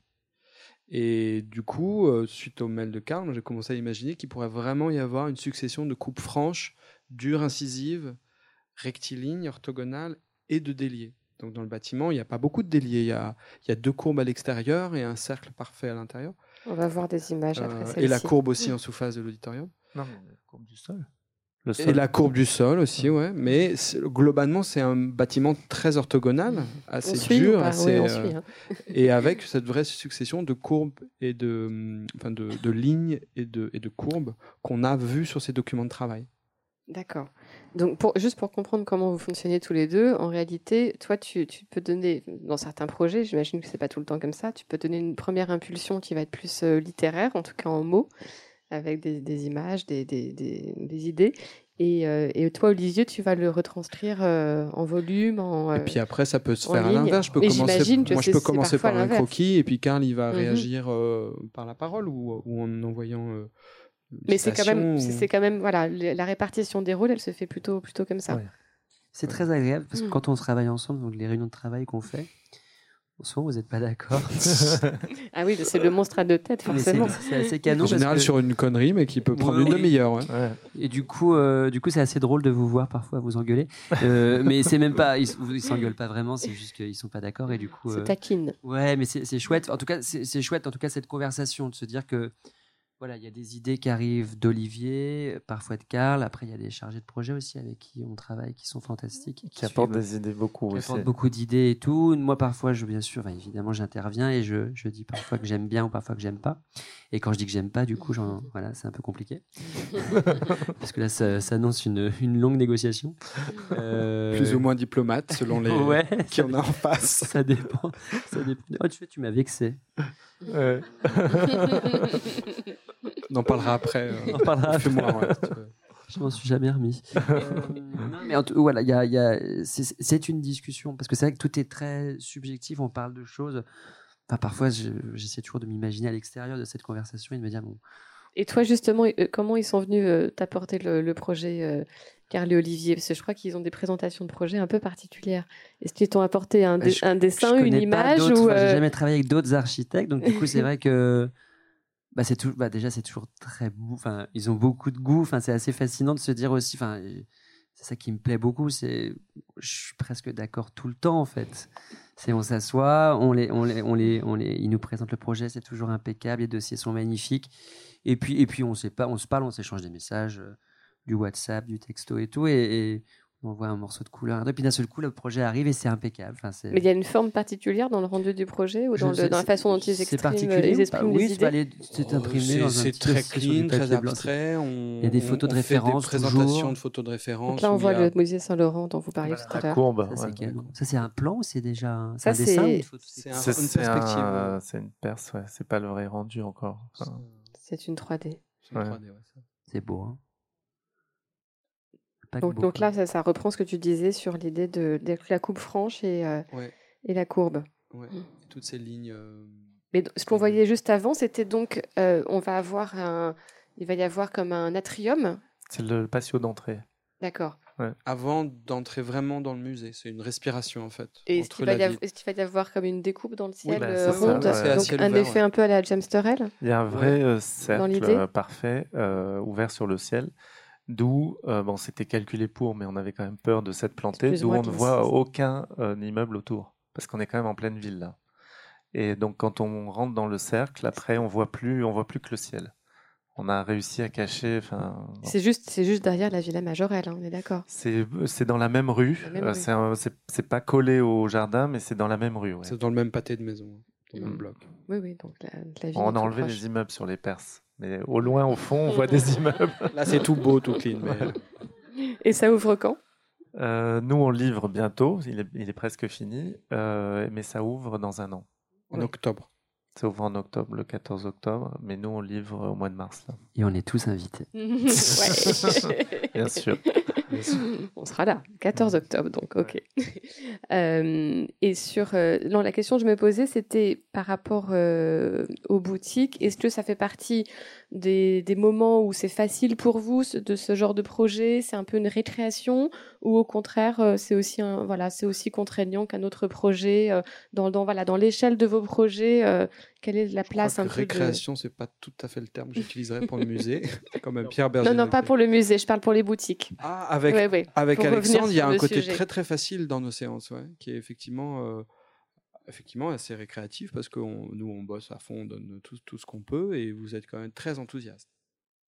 Et du coup, euh, suite au mail de Karl, j'ai commencé à imaginer qu'il pourrait vraiment y avoir une succession de coupes franches, dures, incisives, rectilignes, orthogonales et de déliés. Donc dans le bâtiment, il n'y a pas beaucoup de déliés. Il y a, il y a deux courbes à l'extérieur et un cercle parfait à l'intérieur. On va voir des images après Euh, celle-ci. et la courbe aussi en sous-face de l'auditorium. Non, mais la courbe du sol. Le Et la courbe du sol aussi, ouais. Mais globalement, c'est un bâtiment très orthogonal, assez on dur, assez, Oui, on euh, suit. hein. et avec cette vraie succession de courbes et de, enfin de, de lignes et de, et de courbes qu'on a vues sur ces documents de travail. D'accord. Donc, pour, juste pour comprendre comment vous fonctionnez tous les deux, en réalité, toi, tu, tu peux donner, dans certains projets, j'imagine que c'est pas tout le temps comme ça, tu peux donner une première impulsion qui va être plus euh, littéraire, en tout cas en mots, avec des, des images, des, des, des- des idées. Et, et, toi, Olivier, tu vas le retranscrire en volume. En, et puis après, ça peut se faire à l'inverse. Je peux commencer, moi, je peux commencer par un croquis, et puis Karl, il va mhm. réagir par la parole ou, ou en envoyant. Mais c'est quand même, c'est quand même, voilà, la répartition des rôles, elle se fait plutôt, plutôt comme ça. C'est très agréable parce que mm. quand on travaille ensemble, donc les réunions de travail qu'on fait, souvent vous n'êtes pas d'accord. ah oui, c'est le monstre à deux têtes, forcément. C'est assez canon. En général, sur une connerie, mais qui peut prendre une demi-heure. Et du coup, euh, du coup, c'est assez drôle de vous voir parfois vous engueuler. Euh, mais c'est même pas, ils, s'engueulent pas vraiment, c'est juste qu'ils sont pas d'accord et du coup. C'est euh, taquine. Ouais, mais c'est chouette. En tout cas, c'est chouette. En tout cas, cette conversation de se dire que voilà, il y a des idées qui arrivent d'Olivier, parfois de Karl. Après, il y a des chargés de projet aussi avec qui on travaille, qui sont fantastiques. Qui, apportent des idées beaucoup qui apportent beaucoup d'idées et tout. Moi, parfois, je, bien sûr, évidemment, j'interviens et je, je, dis parfois que j'aime bien ou parfois que j'aime pas. Et quand je dis que j'aime pas, du coup, voilà, c'est un peu compliqué. Parce que là, ça, ça annonce une, une, longue négociation. Euh, Plus ou moins diplomate, selon les ouais, qui en a en face. Ça dépend. Ça dépend. Oh, tu, tu m'as vexé. Ouais. On en parlera après. Euh, On en parlera après. Moi, Je m'en suis jamais remis. Euh, mais voilà, y a, y a, c'est une discussion parce que c'est vrai que tout est très subjectif. On parle de choses. Enfin, parfois, j'essaie toujours de m'imaginer à l'extérieur de cette conversation et de me dire bon. Et toi, justement, euh, comment ils sont venus t'apporter le, projet Carl et Olivier? Parce que je crois qu'ils ont des présentations de projets un peu particulières. Est-ce qu'ils t'ont apporté un, un dessin, une image ou J'ai jamais travaillé avec d'autres architectes, donc du coup, c'est vrai que bah c'est tout bah déjà c'est toujours très beau ils ont beaucoup de goût enfin c'est assez fascinant de se dire aussi enfin c'est ça qui me plaît beaucoup c'est je suis presque d'accord tout le temps en fait. C'est on s'assoit on les on les on les on les ils nous présentent le projet c'est toujours impeccable les dossiers sont magnifiques. Et puis et puis on sait pas on se parle on s'échange des messages euh, du WhatsApp du texto et tout et on voit un morceau de couleur. Et puis d'un seul coup, le projet arrive et c'est impeccable. Enfin, Mais il y a une forme particulière dans le rendu du projet ou dans, la façon dont ils expriment, ils expriment oui, idées c'est imprimé C'est très clean, très abstrait. il y a des photos de référence. Des présentations de photos de référence. Donc là, on voit le musée Saint-Laurent dont vous parliez tout à l'heure. courbe. Ça, c'est un plan ou c'est déjà un, un dessin C'est une perspective. C'est une perce, ouais. C'est pas le vrai rendu encore. C'est une 3D. C'est beau, hein donc, là, ça, reprend ce que tu disais sur l'idée de, la coupe franche et, euh, et la courbe. Ouais. Mmh. Toutes ces lignes. Euh, Mais ce qu'on voyait juste avant, c'était donc, euh, on va avoir un, il va y avoir comme un atrium. C'est le patio d'entrée. D'accord. Avant d'entrer vraiment dans le musée, c'est une respiration en fait. Et est-ce qu'il va, y avoir comme une découpe dans le ciel bah, ronde, donc un effet un peu à la James Turrell Il y a un vrai cercle parfait ouvert sur le ciel D'où, euh, bon, c'était calculé pour, mais on avait quand même peur de s'être planté, d'où on ne voit aucun euh, immeuble autour, parce qu'on est quand même en pleine ville là. Et donc, quand on rentre dans le cercle, après, on voit plus, on voit plus que le ciel. On a réussi à cacher. Enfin, c'est juste, c'est juste derrière la Villa Majorelle, hein, on est d'accord. C'est, c'est dans la même rue. Euh, c'est, c'est, pas collé au jardin, mais c'est dans la même rue. C'est dans le même pâté de maison, hein, dans le même mm. bloc. Oui, oui, donc la, la ville On a enlevé les immeubles sur les Perses. Mais au loin, au fond, on voit des immeubles. Là, c'est tout beau, tout clean. Et ça ouvre quand? Euh, Nous, on livre bientôt. Il est, il est presque fini. Euh, mais ça ouvre dans un an. En octobre. Ça ouvre en octobre, le 14 octobre. Mais nous, on livre au mois de mars. Là. Et on est tous invités. Bien sûr. On sera là, 14 octobre, donc ok. Euh, et sur, euh, non, la question que je me posais, c'était par rapport euh, aux boutiques. Est-ce que ça fait partie des, des moments où c'est facile pour vous de ce genre de projet C'est un peu une récréation ou au contraire, c'est aussi un, voilà, c'est aussi contraignant qu'un autre projet dans, dans voilà, dans l'échelle de vos projets. Quelle est la place un peu récréation, c'est pas tout à fait le terme que j'utiliserais pour le musée, comme Pierre Berger. Non, non, pas pour le musée. Je parle pour les boutiques. Ah, avec, avec Alexandre, il y a un côté très très facile dans nos séances, qui est effectivement, euh, effectivement assez récréatif parce que nous on bosse à fond, on donne tout, tout ce qu'on peut et vous êtes quand même très enthousiaste.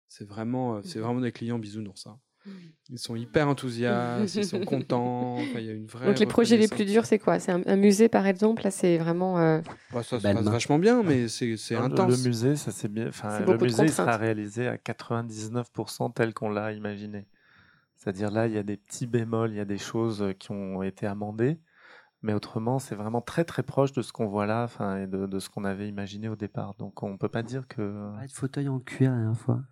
C'est vraiment, euh, c'est mmh. vraiment des clients bisounours. Hein. Ils sont hyper enthousiastes, ils sont contents. Il y a une vraie Donc les projets les plus durs, c'est quoi? C'est un, musée par exemple? Là, c'est vraiment. Euh, bah, ça se passe vachement bien, mais c'est intense. Le, musée, ça c'est bien. Enfin, le musée sera réalisé à 99% tel qu'on l'a imaginé. C'est-à-dire là, il y a des petits bémols, il y a des choses qui ont été amendées, mais autrement, c'est vraiment très très proche de ce qu'on voit là, enfin, et de, ce qu'on avait imaginé au départ. Donc, on peut pas dire que. Pas de fauteuil en cuir la dernière fois.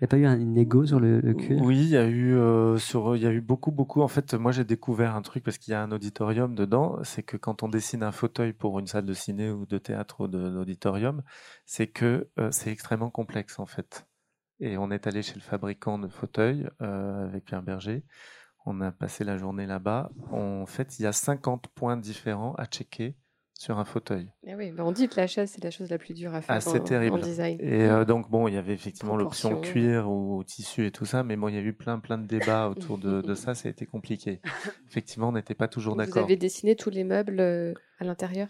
N'y a pas eu un, une égo sur le, cuir? Oui, il y a eu sur, il y a eu beaucoup, beaucoup. En fait, moi, j'ai découvert un truc parce qu'il y a un auditorium dedans. C'est que quand on dessine un fauteuil pour une salle de ciné ou de théâtre ou d'auditorium, c'est que c'est extrêmement complexe en fait. Et on est allé chez le fabricant de fauteuils avec Pierre Berger. On a passé la journée là-bas. En fait, il y a 50 points différents à checker sur un fauteuil. Eh oui, on dit que la chaise, c'est la chose la plus dure à faire ah, en, terrible. design. Et euh, donc, bon, il y avait effectivement l'option cuir ou tissu et tout ça, mais bon, il y a eu plein, plein de débats autour de, ça, ça a été compliqué. Effectivement, on n'était pas toujours d'accord. Vous avez dessiné tous les meubles euh, à l'intérieur?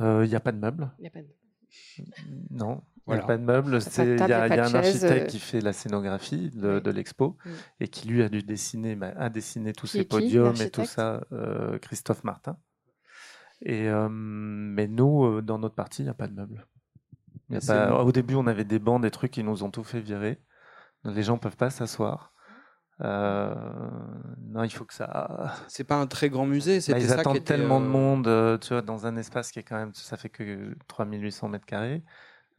Euh, Il n'y a pas de meubles. Il n'y a pas de Non, il n'y a pas de meubles. Il y, a, un architecte qui fait la scénographie de, l'expo mm. et qui lui a dû dessiner, bah, a dessiné tous ces podiums et tout ça, Christophe Martin. Et, euh, mais nous, euh, dans notre partie, il n'y a pas de meubles. Y a pas... Au début, on avait des bancs, des trucs qui nous ont tout fait virer. Les gens ne peuvent pas s'asseoir. Euh, non, il faut que ça. C'est pas un très grand musée. Bah, ils attendent tellement de monde, tu vois, dans un espace qui est quand même, ça fait que 3800 mètres carrés.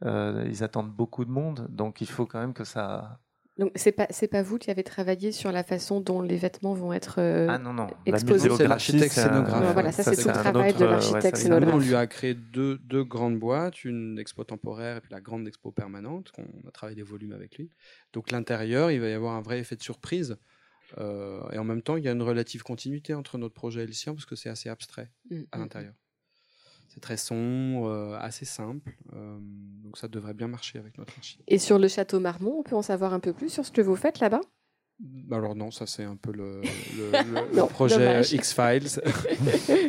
ils attendent beaucoup de monde, donc il faut quand même que ça, donc c'est pas c'est pas vous qui avez travaillé sur la façon dont les vêtements vont être euh, ah non non exposés. C'est l'architecte scénographe. voilà, ça, c'est tout le travail de l'architecte scénographe. On lui a créé deux, deux grandes boîtes, une expo temporaire et puis la grande expo permanente. qu'on a travaillé des volumes avec lui. Donc l'intérieur, il va y avoir un vrai effet de surprise. Euh, et en même temps, il y a une relative continuité entre notre projet et le sien parce que c'est assez abstrait mm, à mm, l'intérieur. C'est très sombre, euh, assez simple. Euh, donc ça devrait bien marcher avec notre archive. Et sur le château Marmont, on peut en savoir un peu plus sur ce que vous faites là-bas? Bah alors non, ça c'est un peu le, le, projet X-Files.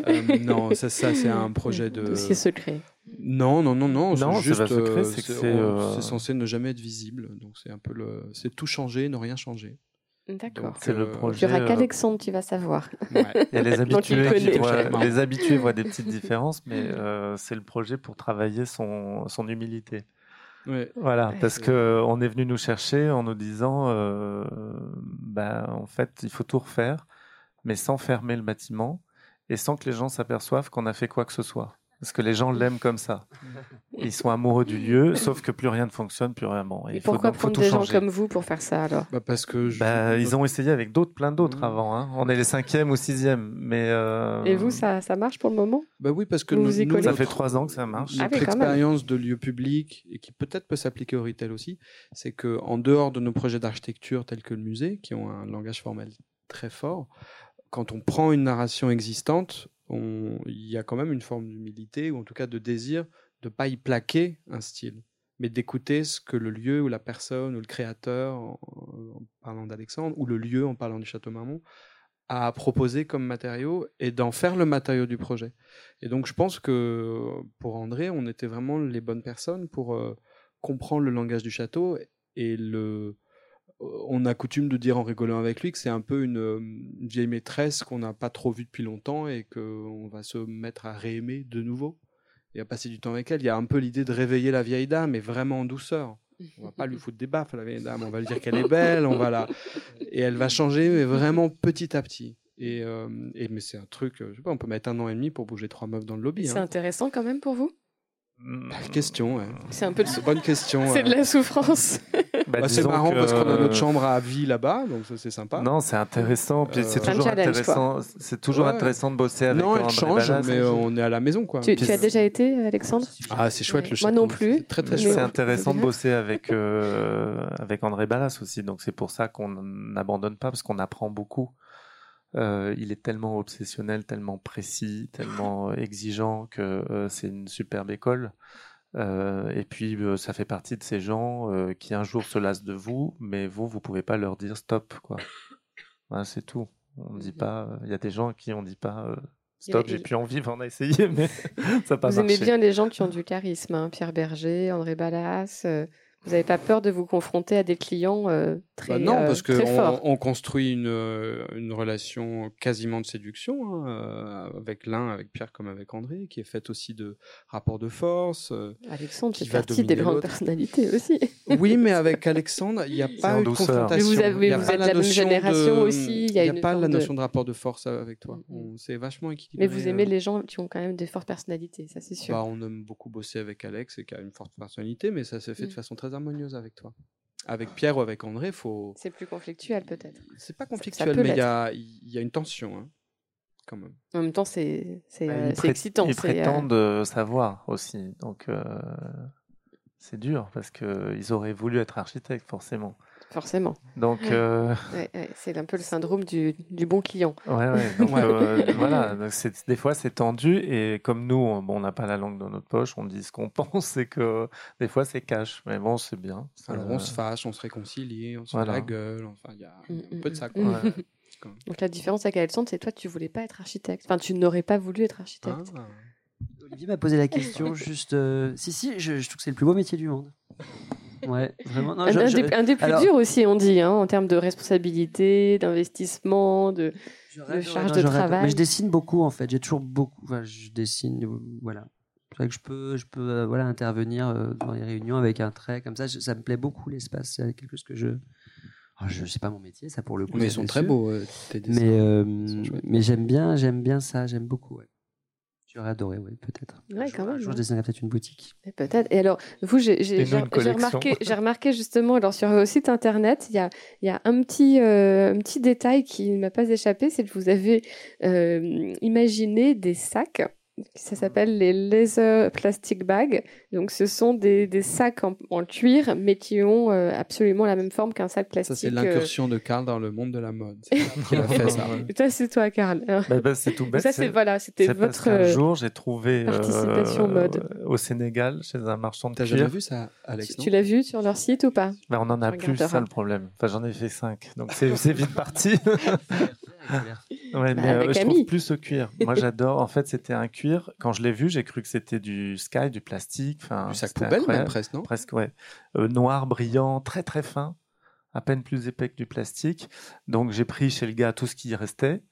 Euh, non, ça, ça c'est un projet de... Dossier secret. Non, non, non, non. non juste, c'est censé ne jamais être visible. Donc c'est un peu le... C'est tout changer, ne rien changer. D'accord. C'est le projet. Il n'y aura qu'Alexandre qui va savoir. Il y a les habitués, voient, les habitués voient des petites différences, mais euh, c'est le projet pour travailler son, son humilité. Voilà, parce que on est venu nous chercher en nous disant, euh, ben, en fait, il faut tout refaire, mais sans fermer le bâtiment et sans que les gens s'aperçoivent qu'on a fait quoi que ce soit. Parce que les gens l'aiment comme ça. Ils sont amoureux du lieu, sauf que plus rien ne fonctionne, plus rien. Bon, et pourquoi prendre des gens comme vous pour faire ça alors? Bah Parce que bah, ils ont essayé avec d'autres, plein d'autres mmh. avant. Hein. On est les cinquièmes ou sixièmes, mais. Euh, et vous, ça, ça marche pour le moment? Bah oui, parce que nous, ça fait trois ans que ça marche. Notre ah expérience de lieu public et qui peut-être peut, s'appliquer au retail aussi, c'est que en dehors de nos projets d'architecture tels que le musée, qui ont un langage formel très fort, quand on prend une narration existante, il y a quand même une forme d'humilité, ou en tout cas de désir de ne pas y plaquer un style, mais d'écouter ce que le lieu ou la personne ou le créateur, en, parlant d'Alexandre, ou le lieu en parlant du Château Marmont, a proposé comme matériau et d'en faire le matériau du projet. Et donc je pense que pour André, on était vraiment les bonnes personnes pour euh, comprendre le langage du château et le, on a coutume de dire en rigolant avec lui que c'est un peu une, vieille maîtresse qu'on n'a pas trop vue depuis longtemps et qu'on va se mettre à réaimer de nouveau et à passer du temps avec elle. Il y a un peu l'idée de réveiller la vieille dame, mais vraiment en douceur. On va pas lui foutre des baffes la vieille dame, on va lui dire qu'elle est belle, on va la... et elle va changer, mais vraiment petit à petit. Et, euh, mais c'est un truc, je sais pas, on peut mettre un an et demi pour bouger trois meufs dans le lobby. C'est hein. intéressant quand même pour vous? Question, ouais. C'est un peu de... bonne question. C'est de la souffrance. Bah, bah, c'est marrant parce qu'on a notre chambre à vie là-bas, donc ça c'est sympa. Non, c'est intéressant. Puis c'est euh, toujours intéressant. C'est toujours intéressant de bosser avec. Non, elle change, mais on est à la maison quoi. Tu, as déjà été, Alexandre? Ah, c'est chouette le Moi non plus. Très très chouette. C'est intéressant de bosser avec euh, avec André Ballas aussi, donc c'est pour ça qu'on n'abandonne pas parce qu'on apprend beaucoup. Euh, il est tellement obsessionnel, tellement précis, tellement exigeant que c'est une superbe école. Euh, et puis, euh, ça fait partie de ces gens euh, qui un jour se lassent de vous, mais vous, vous pouvez pas leur dire stop, quoi. c'est tout. On dit pas. Il y a des gens à qui on dit pas stop. J'ai plus envie, on a essayé, mais ça pas Vous aimez bien les gens qui ont du charisme, hein, Pierre Berger, André Ballas. Vous n'avez pas peur de vous confronter à des clients euh, très bah Non, euh, parce qu'on on construit une, euh, une, relation quasiment de séduction hein, avec l'un, avec Pierre comme avec André, qui est faite aussi de rapports de force. Alexandre fait partie des grandes personnalités aussi. Oui, mais avec Alexandre, il n'y a pas eu de confrontation. Mais vous, avez, vous êtes la même génération aussi. Il n'y a, pas la notion de... rapport de force avec toi. Mm-hmm. C'est vachement équilibré. Mais vous aimez les gens qui ont quand même des fortes personnalités, ça c'est sûr. Bah, on aime beaucoup bosser avec Alex et qui a une forte personnalité, mais ça se fait de mm. façon très harmonieuse avec toi. avec Pierre ou avec André, faut. C'est plus conflictuel peut-être. C'est pas conflictuel, mais il y a, y a, une tension. Hein, quand même. En même temps, c'est euh, excitant. Ils prétendent euh, savoir aussi. Donc, c'est dur parce qu'ils auraient voulu être architectes, forcément. Forcément. Donc, euh, c'est un peu le syndrome du, du bon client. Ouais, ouais. Donc, euh, voilà. des fois, c'est tendu et comme nous, on n'a pas la langue dans notre poche, on dit ce qu'on pense, c'est que des fois, c'est cash. Mais bon, c'est bien. Alors, on se fâche, on se réconcilie, on se fait la gueule. Enfin, il y a mm, un peu de ça. Quoi. Donc, la différence avec Alexandre, c'est toi, tu voulais pas être architecte. Enfin, tu n'aurais pas voulu être architecte. Ah. Olivier m'a posé la question juste. Euh, si, si, je, je trouve que c'est le plus beau métier du monde. Ouais, vraiment. un, des, plus durs aussi, on dit, hein, en termes de responsabilité, d'investissement, de, charge de travail. Mais je dessine beaucoup, en fait. J'ai toujours beaucoup. Enfin, je dessine, euh, voilà. C'est vrai que je peux, je peux euh, voilà, intervenir euh, dans les réunions avec un trait comme ça. Ça me plaît beaucoup, l'espace. C'est quelque chose que je. Oh, je sais pas mon métier, ça pour le coup. Mais ils sont très beaux, tes dessins. Mais, mais j'aime bien, j'aime bien ça, j'aime beaucoup. Ouais. J'aurais adoré, oui, peut-être. Ouais, quand même. Je dessinerais peut-être une boutique. Peut-être. Et alors, vous, j'ai remarqué, remarqué justement, alors sur vos sites internet, il y a, y a un, petit, euh, un petit détail qui ne m'a pas échappé, c'est que vous avez euh, imaginé des sacs ça s'appelle les laser plastic bags. Donc, ce sont des, des sacs en, cuir, mais qui ont euh, absolument la même forme qu'un sac plastique. Ça, c'est l'incursion de Karl dans le monde de la mode. C'est a fait ça. ça, c'est toi, Karl. Bah, bah, c'est tout bête. Ça, c'est voilà, c'était votre. Un jour, j'ai trouvé participation euh, mode. au Sénégal, chez un marchand de T'as jamais vu ça, Alex Tu, l'as vu sur leur site ou pas? Bah, On en a plus, ça le problème. Enfin, j'en ai fait cinq. Donc, c'est vite parti. ouais, mais euh, je trouve plus au cuir. Moi, j'adore. En fait, c'était un cuir. Quand je l'ai vu, j'ai cru que c'était du sky, du plastique. Enfin, du sac poubelle, même presque, non? Presque, ouais. Euh, noir, brillant, très très fin, à peine plus épais que du plastique. Donc, j'ai pris chez le gars tout ce qui restait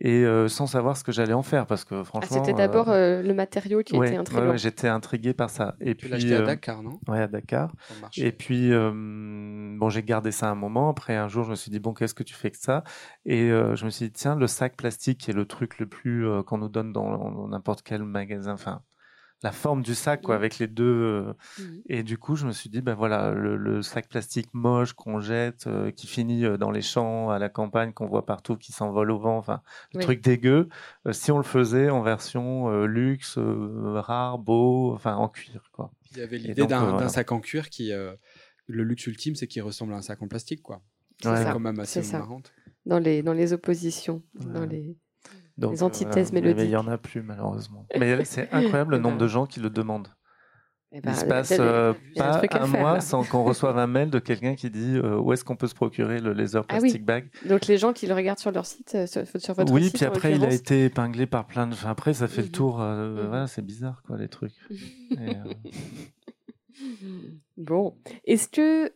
et euh, sans savoir ce que j'allais en faire parce que ah, franchement. c'était d'abord euh, euh, le matériau qui était intriguant. Ouais, j'étais intrigué par ça. Et tu puis à Dakar, non? Ouais, à Dakar. Et puis bon, j'ai gardé ça un moment. Après un jour, je me suis dit bon, qu'est-ce que tu fais que ça? Et je me suis dit tiens, le sac plastique est le truc le plus qu'on nous donne dans n'importe quel magasin, enfin la forme du sac quoi, mmh. avec les deux. Euh, mmh. Et du coup, je me suis dit, ben voilà, le, sac plastique moche qu'on jette, euh, qui finit euh, dans les champs, à la campagne, qu'on voit partout, qui s'envole au vent, enfin, le truc dégueu. si on le faisait en version luxe, rare, beau, enfin, en cuir, quoi. Il y avait l'idée d'un sac en cuir qui, le luxe ultime, c'est qu'il ressemble à un sac en plastique, quoi. C'est quand même assez marrant. Dans les, dans les oppositions, dans les les antithèses mélodiques. Mais il n'y en a plus, malheureusement. Mais c'est incroyable le nombre de gens qui le demandent. Eh ben, il se passe euh, pas un, mois sans qu'on reçoive un mail de quelqu'un qui dit euh, où est-ce qu'on peut se procurer le laser ah plastic bag? Donc les gens qui le regardent sur leur site, euh, sur, votre oui, site. Oui, puis après il a été épinglé par plein de. Enfin, après ça fait le tour. Voilà, c'est bizarre quoi les trucs. Bon, est-ce que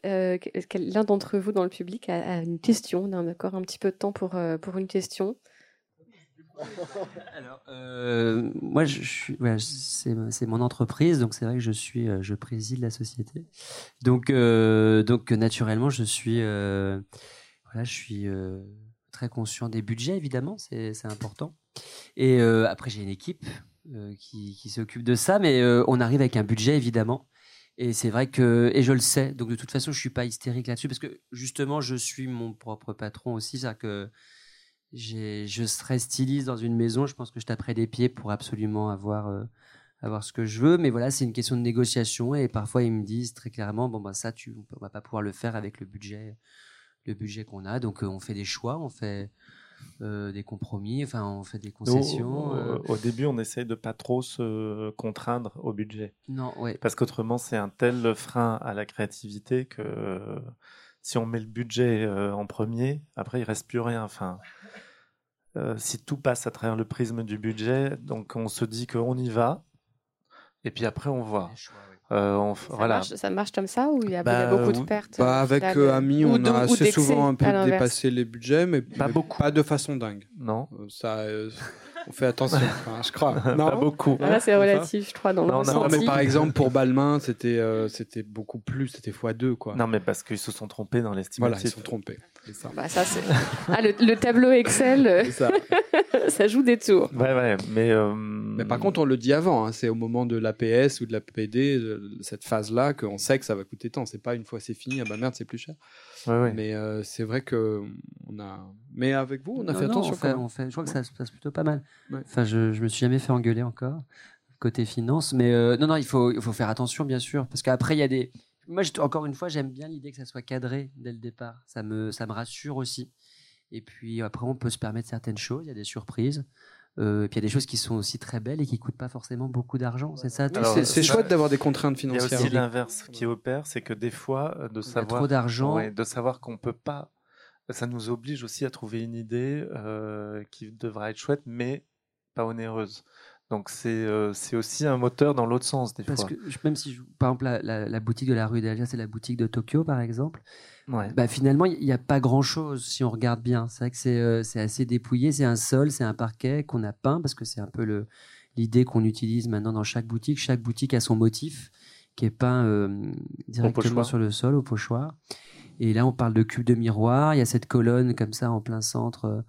l'un d'entre vous dans le public a, une question On a encore un petit peu de temps pour, pour une question? Alors, euh, moi, c'est, mon entreprise, donc c'est vrai que je suis, euh, je préside la société. Donc, euh, donc naturellement, je suis, voilà, je suis très conscient des budgets, évidemment, c'est, important. Et après, j'ai une équipe qui, qui s'occupe de ça, mais on arrive avec un budget, évidemment. Et c'est vrai que, et je le sais, donc de toute façon, je suis pas hystérique là-dessus parce que justement, je suis mon propre patron aussi, c'est-à-dire que je serais styliste dans une maison, je pense que je taperais des pieds pour absolument avoir, euh, avoir ce que je veux. Mais voilà, c'est une question de négociation et parfois ils me disent très clairement, bon, bah, ça, tu, on va pas pouvoir le faire avec le budget, le budget qu'on a. Donc euh, on fait des choix, on fait euh, des compromis, enfin on fait des concessions. Au, début, on essaye de pas trop se contraindre au budget. Non, ouais. Parce qu'autrement, c'est un tel frein à la créativité que si on met le budget en premier, après il reste plus rien. Enfin, si tout passe à travers le prisme du budget, donc on se dit qu'on y va, et puis après on voit. Euh, ça, voilà. marche, ça marche comme ça ou il y a, bah, beaucoup de pertes bah, Avec euh, Ami, on a assez souvent un peu dépassé les budgets, mais pas, beaucoup. pas de façon dingue. Non. ça, on fait attention, je crois. Non, pas beaucoup. Là, c'est relatif, je crois, dans non, non, mais par exemple, pour Balmain, c'était c'était beaucoup plus, c'était x2, quoi. Non, mais parce qu'ils se sont trompés dans l'estimation. Voilà, ils se sont trompés. Ça. Bah, ça. Ah, le, tableau Excel. ça. ça joue des tours. Ouais, ouais, mais. euh, Mais par contre, on le dit avant, hein, c'est au moment de l'APS ou de la PD, cette phase-là, qu'on sait que ça va coûter tant. C'est pas une fois c'est fini, ah bah merde, c'est plus cher. ouais, ouais. Mais euh, c'est vrai que on a. Mais avec vous, on a Non, fait non, attention. on fait, quand même. on fait- je crois que ça se passe plutôt pas mal. Ouais. Enfin, je, je me suis jamais fait engueuler encore côté finance, mais euh, non, non, il faut, il faut faire attention, bien sûr, parce qu'après il y a des. Moi, encore une fois, j'aime bien l'idée que ça soit cadré dès le départ. Ça me, ça me rassure aussi. Et puis après, on peut se permettre certaines choses. Il y a des surprises. Euh, et puis il y a des choses qui sont aussi très belles et qui coûtent pas forcément beaucoup d'argent. C'est ça. Oui, c'est chouette d'avoir des contraintes Il y a financières. aussi l'inverse qui opère, c'est que des fois, euh, de savoir, trop d'argent. ouais, de savoir qu'on peut pas, ça nous oblige aussi à trouver une idée euh, qui devra être chouette, mais pas onéreuse. Donc c'est euh, c'est aussi un moteur dans l'autre sens des Parce fois. que je- même si, je- par exemple, la, la- la boutique de la rue d'Alger, c'est la boutique de Tokyo, par exemple. Ouais. Bah, finalement, il n'y a pas grand-chose si on regarde bien. C'est vrai que c'est euh, c'est assez dépouillé. C'est un sol, c'est un parquet qu'on a peint parce que c'est un peu le- l'idée qu'on utilise maintenant dans chaque boutique. Chaque boutique a son motif qui est peint euh, directement sur le sol, au pochoir. Et là, on parle de cube de miroir. Il y a cette colonne comme ça en plein centre.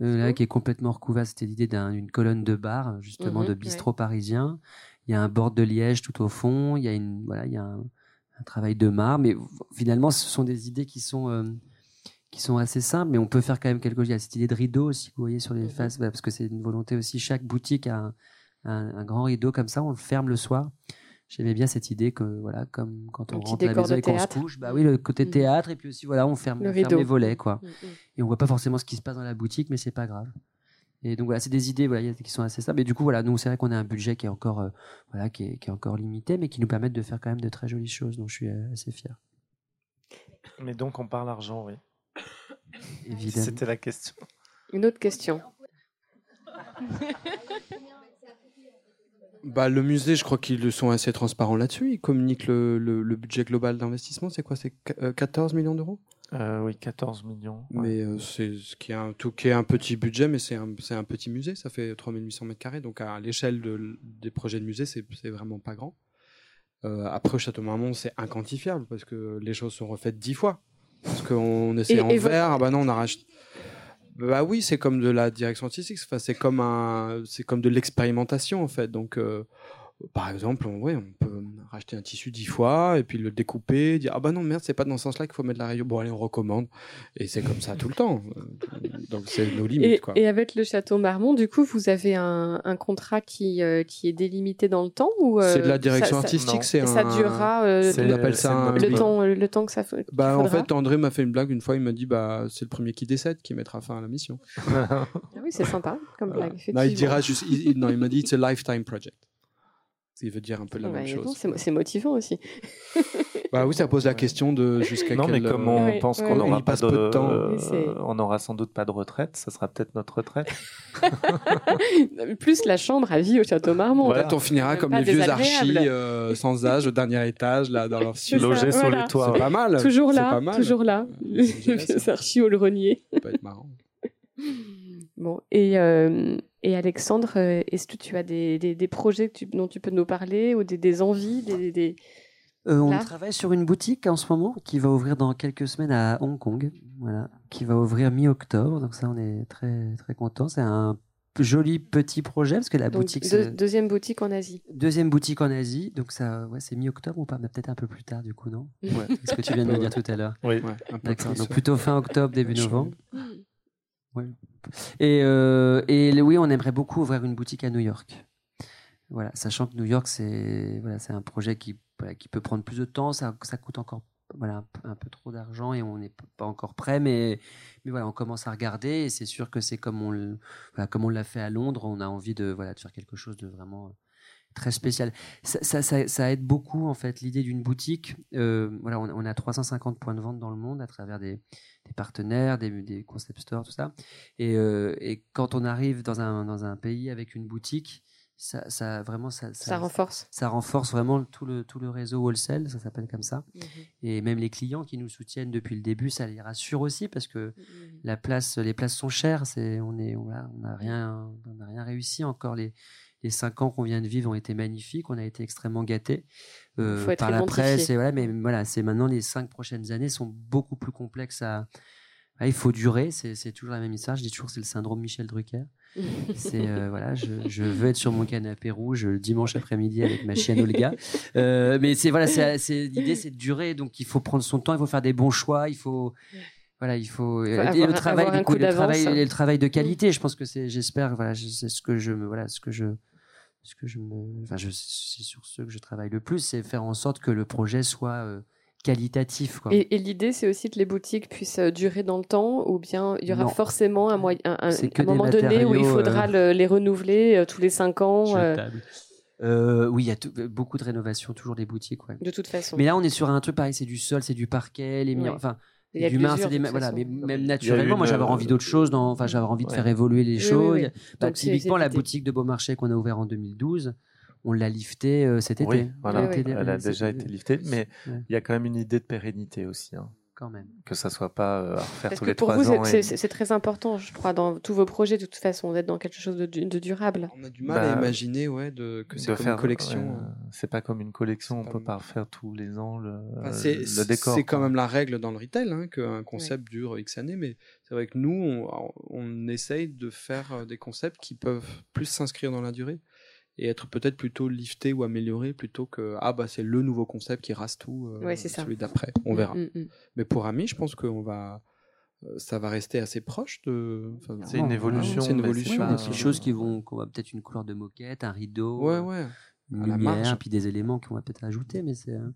Euh, là, qui est complètement recouverte, c'était l'idée d'un- d'une colonne de bar, justement, Mhm, de bistrot parisien. Il y a un bord de liège tout au fond. Il y a une, voilà, il y a un, un travail de marbre. Mais finalement, ce sont des idées qui sont, euh, qui sont assez simples, mais on peut faire quand même quelque chose. Il y a cette idée de rideau aussi vous voyez sur les Mhm. faces, parce que c'est une volonté aussi. Chaque boutique a un, un- un grand rideau comme ça, on le ferme le soir. J'aimais bien cette idée que, voilà, comme quand on rentre à la maison et qu'on se couche, bah oui, le côté Mhm. théâtre, et puis aussi, voilà, on ferme, Le ferme les volets, quoi. Mm, mm. Et on voit pas forcément ce qui se passe dans la boutique, mais c'est pas grave. Et donc voilà, c'est des idées voilà, qui sont assez simples. Et du coup, voilà, nous, c'est vrai qu'on a un budget qui est encore, euh, voilà, qui est, qui est encore limité, mais qui nous permettent de faire quand même de très jolies choses. Donc je suis euh, assez fier. Mais donc on parle argent, oui. Évidemment. C'était la question. Une autre question. Bah, le musée, je crois qu'ils sont assez transparents là-dessus. Ils communiquent le, le- le budget global d'investissement. C'est quoi C'est qu- euh, 14 millions d'euros? Euh, oui, 14 millions. ouais. Mais euh, c'est ce qui est un tout qui est un petit budget, mais c'est un, c'est un petit musée. Ça fait 3800 mètres carrés. Donc à l'échelle de- des projets de musée, c'est c'est vraiment pas grand. Euh, après, au Château Marmont, c'est inquantifiable parce que les choses sont refaites dix fois. Parce qu'on essaie Et- en et ah bah non, on arrache. Bah oui, c'est comme de la direction artistique. C'est comme un, c'est comme de l'expérimentation en fait. Donc, euh, par exemple, on, ouais, on peut racheter un tissu dix fois et puis le découper, dire ah bah non merde, c'est pas dans ce sens-là qu'il faut mettre la rayon. Bon allez, on recommande. Et c'est comme ça tout le temps. Euh, Donc c'est nos limites Et, quoi. et avec le château Marmont, du coup, vous avez un, un contrat qui, euh, qui est délimité dans le temps ou euh, c'est de la direction ça- ça- artistique, c'est Ça un. durera euh, C'est- On appelle c'est ça un. notre- le, temps, le temps que ça fait. Bah qu'il en fait, André m'a fait une blague une fois. Il m'a dit bah c'est le premier qui décède qui mettra fin à la mission. Ah oui, c'est sympa comme Voilà. blague. Non, il dira juste. il- non, il m'a dit it's a lifetime project. Il veut dire un peu la Ah bah, même chose. C'est c'est motivant aussi. Bah oui, ça pose la question de jusqu'à Non, mais quel. comme euh, on Ouais, pense ouais, qu'on Il pas de, peu de temps. euh, on aura sans doute pas de retraite, ça sera peut-être notre retraite. Plus la chambre à vie au château Marmont. Voilà. Peut-être on finira comme les vieux archis euh, sans âge au dernier étage là dans leur ça, Loger sur voilà. les toits. C'est pas mal. Toujours C'est là, pas mal. toujours là. Les ça. archis au grenier. Ça peut être marrant. Bon, et, euh, et Alexandre, euh, est-ce que tu as des, des, des projets tu- dont tu peux nous parler ou des, des envies des, des- Euh, on Là. travaille sur une boutique en ce moment qui va ouvrir dans quelques semaines à Hong Kong, voilà, qui va ouvrir mi-octobre. Donc ça, on est très très content. C'est un joli petit projet parce que la donc, boutique, deux- deuxième boutique en Asie deuxième boutique en Asie, donc ça, ouais, c'est mi-octobre ou pas, mais peut-être un peu plus tard du coup, non? Ouais. Ce que tu viens de me dire tout à l'heure. Oui. Ouais, un peu D'accord. plus, Donc plutôt fin octobre, début Et, euh, et oui, on aimerait beaucoup ouvrir une boutique à New York. Voilà, sachant que New York, c'est voilà, un projet qui, qui peut prendre plus de temps, ça, ça coûte encore voilà, un, peu- un peu trop d'argent et on n'est pas encore prêt, mais, mais voilà, on commence à regarder et c'est sûr que c'est comme on voilà, l'a fait à Londres, on a envie de, voilà, de faire quelque chose de vraiment très spécial. Ça, ça, ça- ça aide beaucoup en fait l'idée d'une boutique. Euh, voilà, on, on a 350 points de vente dans le monde à travers des, des partenaires, des, des concept stores, tout ça. Et, euh, et quand on arrive dans un, dans un pays avec une boutique, ça, ça vraiment ça, Ça renforce. ça renforce vraiment tout le, tout le réseau wholesale, ça s'appelle comme ça. Mhm. Et même les clients qui nous soutiennent depuis le début, ça les rassure aussi parce que la place, les places sont chères. C'est, on est, voilà, on n'a rien, on n'a rien réussi encore. Les, les cinq ans qu'on vient de vivre ont été magnifiques. On a été extrêmement gâtés euh, par la presse. Et voilà, mais voilà, c'est maintenant les cinq prochaines années sont beaucoup plus complexes à, Ah, il faut durer, c'est toujours la même histoire. Je dis toujours c'est le syndrome Michel Drucker. c'est euh, voilà, je, je, veux être sur mon canapé rouge le dimanche après-midi avec ma chienne Olga. Euh, mais c'est voilà, c'est l'idée, c'est de durer, donc il faut prendre son temps, il faut faire des bons choix, il faut voilà, il faut, et le travail, le travail, le travail de qualité. Je pense que c'est, j'espère, voilà, c'est ce que je me, voilà, ce que je, ce que je me, enfin, je, c'est sur ce que je travaille le plus, c'est faire en sorte que le projet soit euh, qualitatif. Quoi. Et, l'idée, c'est aussi que les boutiques puissent euh, durer dans le temps, ou bien il y aura forcément un, moyen, un, moment donné où il faudra euh, les renouveler tous les cinq ans. oui, il y a beaucoup de rénovations, toujours des boutiques. Ouais. De toute façon. Mais là, on est sur un truc pareil, c'est du sol, c'est du parquet, les murs, enfin l'humain, c'est des voilà, mais même naturellement, moi j'avais envie d'autre chose, dans... enfin j'avais envie de faire évoluer les choses. Bah, typiquement, la boutique de Beaumarchais qu'on a ouvert en 2012, on l'a lifté euh, cet été. Voilà, elle a déjà été liftée, mais il y a quand même une idée de pérennité aussi. Hein quand même. Que ça soit pas euh, à refaire Parce tous que les pour vous, c'est très important, je crois, dans tous vos projets, de toute façon, d'être dans quelque chose de, durable. On a du mal à bah, imaginer ouais, de, que c'est comme une collection. Hein. c'est pas comme une collection, on peut pas refaire tous les ans le, le décor. C'est quand même la règle dans le retail, hein, qu'un concept dure X années, mais c'est vrai que nous, on, on essaye de faire euh, des concepts qui peuvent plus s'inscrire dans la durée et être peut-être plutôt lifté ou amélioré plutôt que ah bah c'est le nouveau concept qui rase tout euh, celui d'après. On verra. mm, mm, mm. mais pour Ami je pense qu'on va euh, ça va rester assez proche de c'est une évolution c'est une évolution. des choses qui vont qu'on va peut-être une couleur de moquette un rideau ouais ouais. une lumière puis des éléments qu'on va peut-être ajouter mais c'est euh,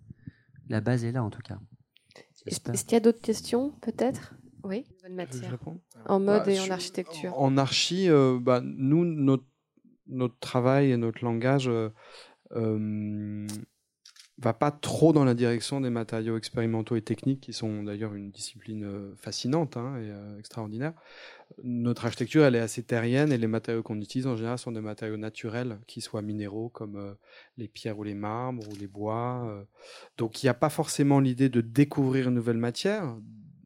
la base est là en tout cas. Est-ce qu'il y a d'autres questions peut-être? Oui. Bonne matière en mode bah, et en architecture. en archi bah, nous notre notre travail et notre langage euh, euh, va pas trop dans la direction des matériaux expérimentaux et techniques, qui sont d'ailleurs une discipline euh, fascinante hein, et extraordinaire. Notre architecture, elle est assez terrienne et les matériaux qu'on utilise en général sont des matériaux naturels, qui soient minéraux comme les pierres ou les marbres ou les bois. donc il n'y a pas forcément l'idée de découvrir une nouvelle matière,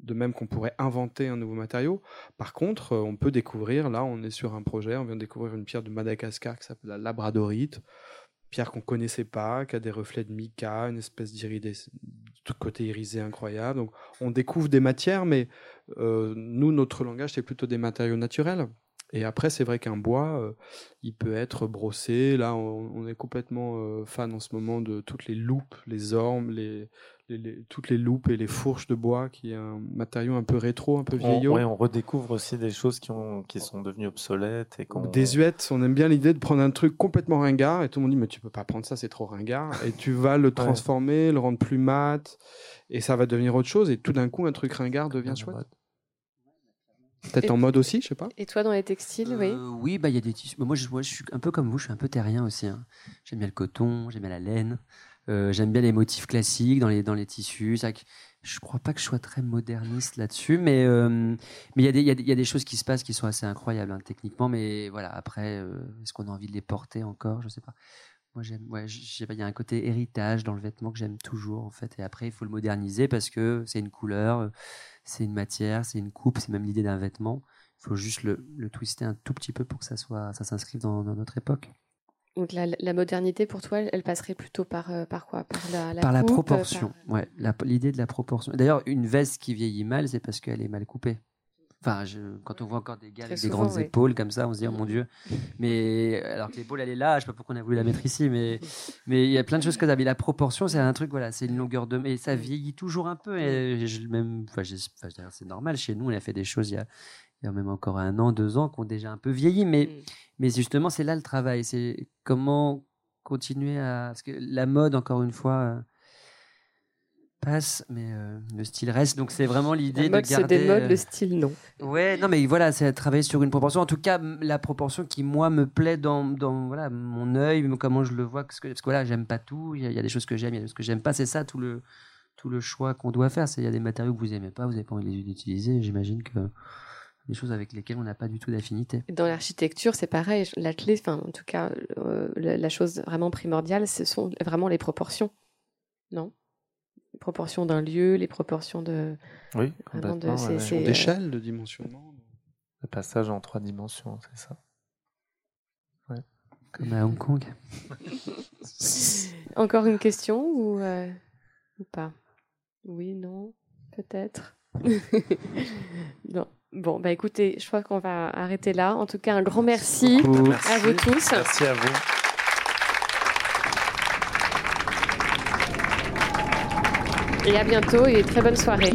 de même qu'on pourrait inventer un nouveau matériau. Par contre, euh, on peut découvrir, là on est sur un projet, on vient de découvrir une pierre de Madagascar qui s'appelle la labradorite, pierre qu'on connaissait pas, qui a des reflets de mica, une espèce d'iridé, côté irisé incroyable. Donc on découvre des matières, mais euh, nous, notre langage, c'est plutôt des matériaux naturels. Et après, c'est vrai qu'un bois, euh, il peut être brossé. Là, on, est complètement fan en ce moment de toutes les loupes, les ormes, les, toutes les loupes et les fourches de bois, qui est un matériau un peu rétro, un peu vieillot. Oui, on redécouvre aussi des choses qui, ont, qui sont devenues obsolètes. et Désuètes. On aime bien l'idée de prendre un truc complètement ringard et tout le monde dit mais tu peux pas prendre ça, c'est trop ringard. Et tu vas le transformer, le rendre plus mat et ça va devenir autre chose. Et tout d'un coup, un truc ringard devient chouette. Peut-être en mode aussi, je sais pas. Et toi, dans les textiles, oui euh, Oui, bah il y a des tissus. Moi je, moi, je suis un peu comme vous, je suis un peu terrien aussi. Hein. J'aime bien le coton, j'aime bien la laine. Euh, j'aime bien les motifs classiques dans les, dans les tissus. Je crois pas que je sois très moderniste là-dessus, mais euh, mais il y, a des, y, a, y a des choses qui se passent qui sont assez incroyables hein, techniquement. Mais voilà, après, euh, est-ce qu'on a envie de les porter encore? Je sais pas. Moi, j'aime. Ouais, il y a un côté héritage dans le vêtement que j'aime toujours en fait. Et après, il faut le moderniser parce que c'est une couleur, c'est une matière, c'est une coupe, c'est même l'idée d'un vêtement. Il faut juste le, le, twister un tout petit peu pour que ça soit, ça s'inscrive dans, dans notre époque. Donc la, modernité pour toi, elle passerait plutôt par, euh, par quoi? Par la, la, par la proportion. Ouais, l'idée de la proportion. D'ailleurs, une veste qui vieillit mal, c'est parce qu'elle est mal coupée. Enfin, je, quand on voit encore des gars avec des grandes épaules comme ça, on se dit oh mon dieu. Mais alors que l'épaule elle est là, je sais pas pourquoi on a voulu la mettre ici, mais mais il y a plein de choses que ça. Mais la proportion, c'est un truc voilà, c'est une longueur de et ça vieillit toujours un peu. Et même, enfin, c'est normal. Chez nous, on a fait des choses il y a il y a même encore un an, deux ans, qui ont déjà un peu vieilli. Mais, mm. mais justement, c'est là le travail. C'est comment continuer à. Parce que la mode, encore une fois, euh, passe, mais euh, le style reste. Donc, c'est vraiment l'idée de garder. se démode, le euh, style non? Ouais, non, mais voilà, c'est travailler sur une proportion. En tout cas, la proportion qui, moi, me plaît dans, dans voilà, mon œil, comment je le vois. Parce que, parce que voilà, j'aime pas tout. Il y, a des choses que j'aime, il y a des choses que j'aime pas. C'est ça tout le, tout le choix qu'on doit faire. Il y a des matériaux que vous aimez pas, vous n'avez pas envie de les utiliser. J'imagine que des choses avec lesquelles on n'a pas du tout d'affinité. Dans l'architecture, c'est pareil. La clé, enfin, en tout cas, euh, la, chose vraiment primordiale, ce sont vraiment les proportions, non? Les proportions d'un lieu, les proportions de. Oui, complètement. D'échelle, de dimensionnement. Le passage en trois dimensions, c'est ça. Ouais. Comme à Hong Kong. Encore une question ou, euh, ou pas? Oui, non, peut-être. Bon, bah écoutez, je crois qu'on va arrêter là. En tout cas, un grand merci, Merci. à vous tous. Merci à vous. Et à bientôt et très bonne soirée.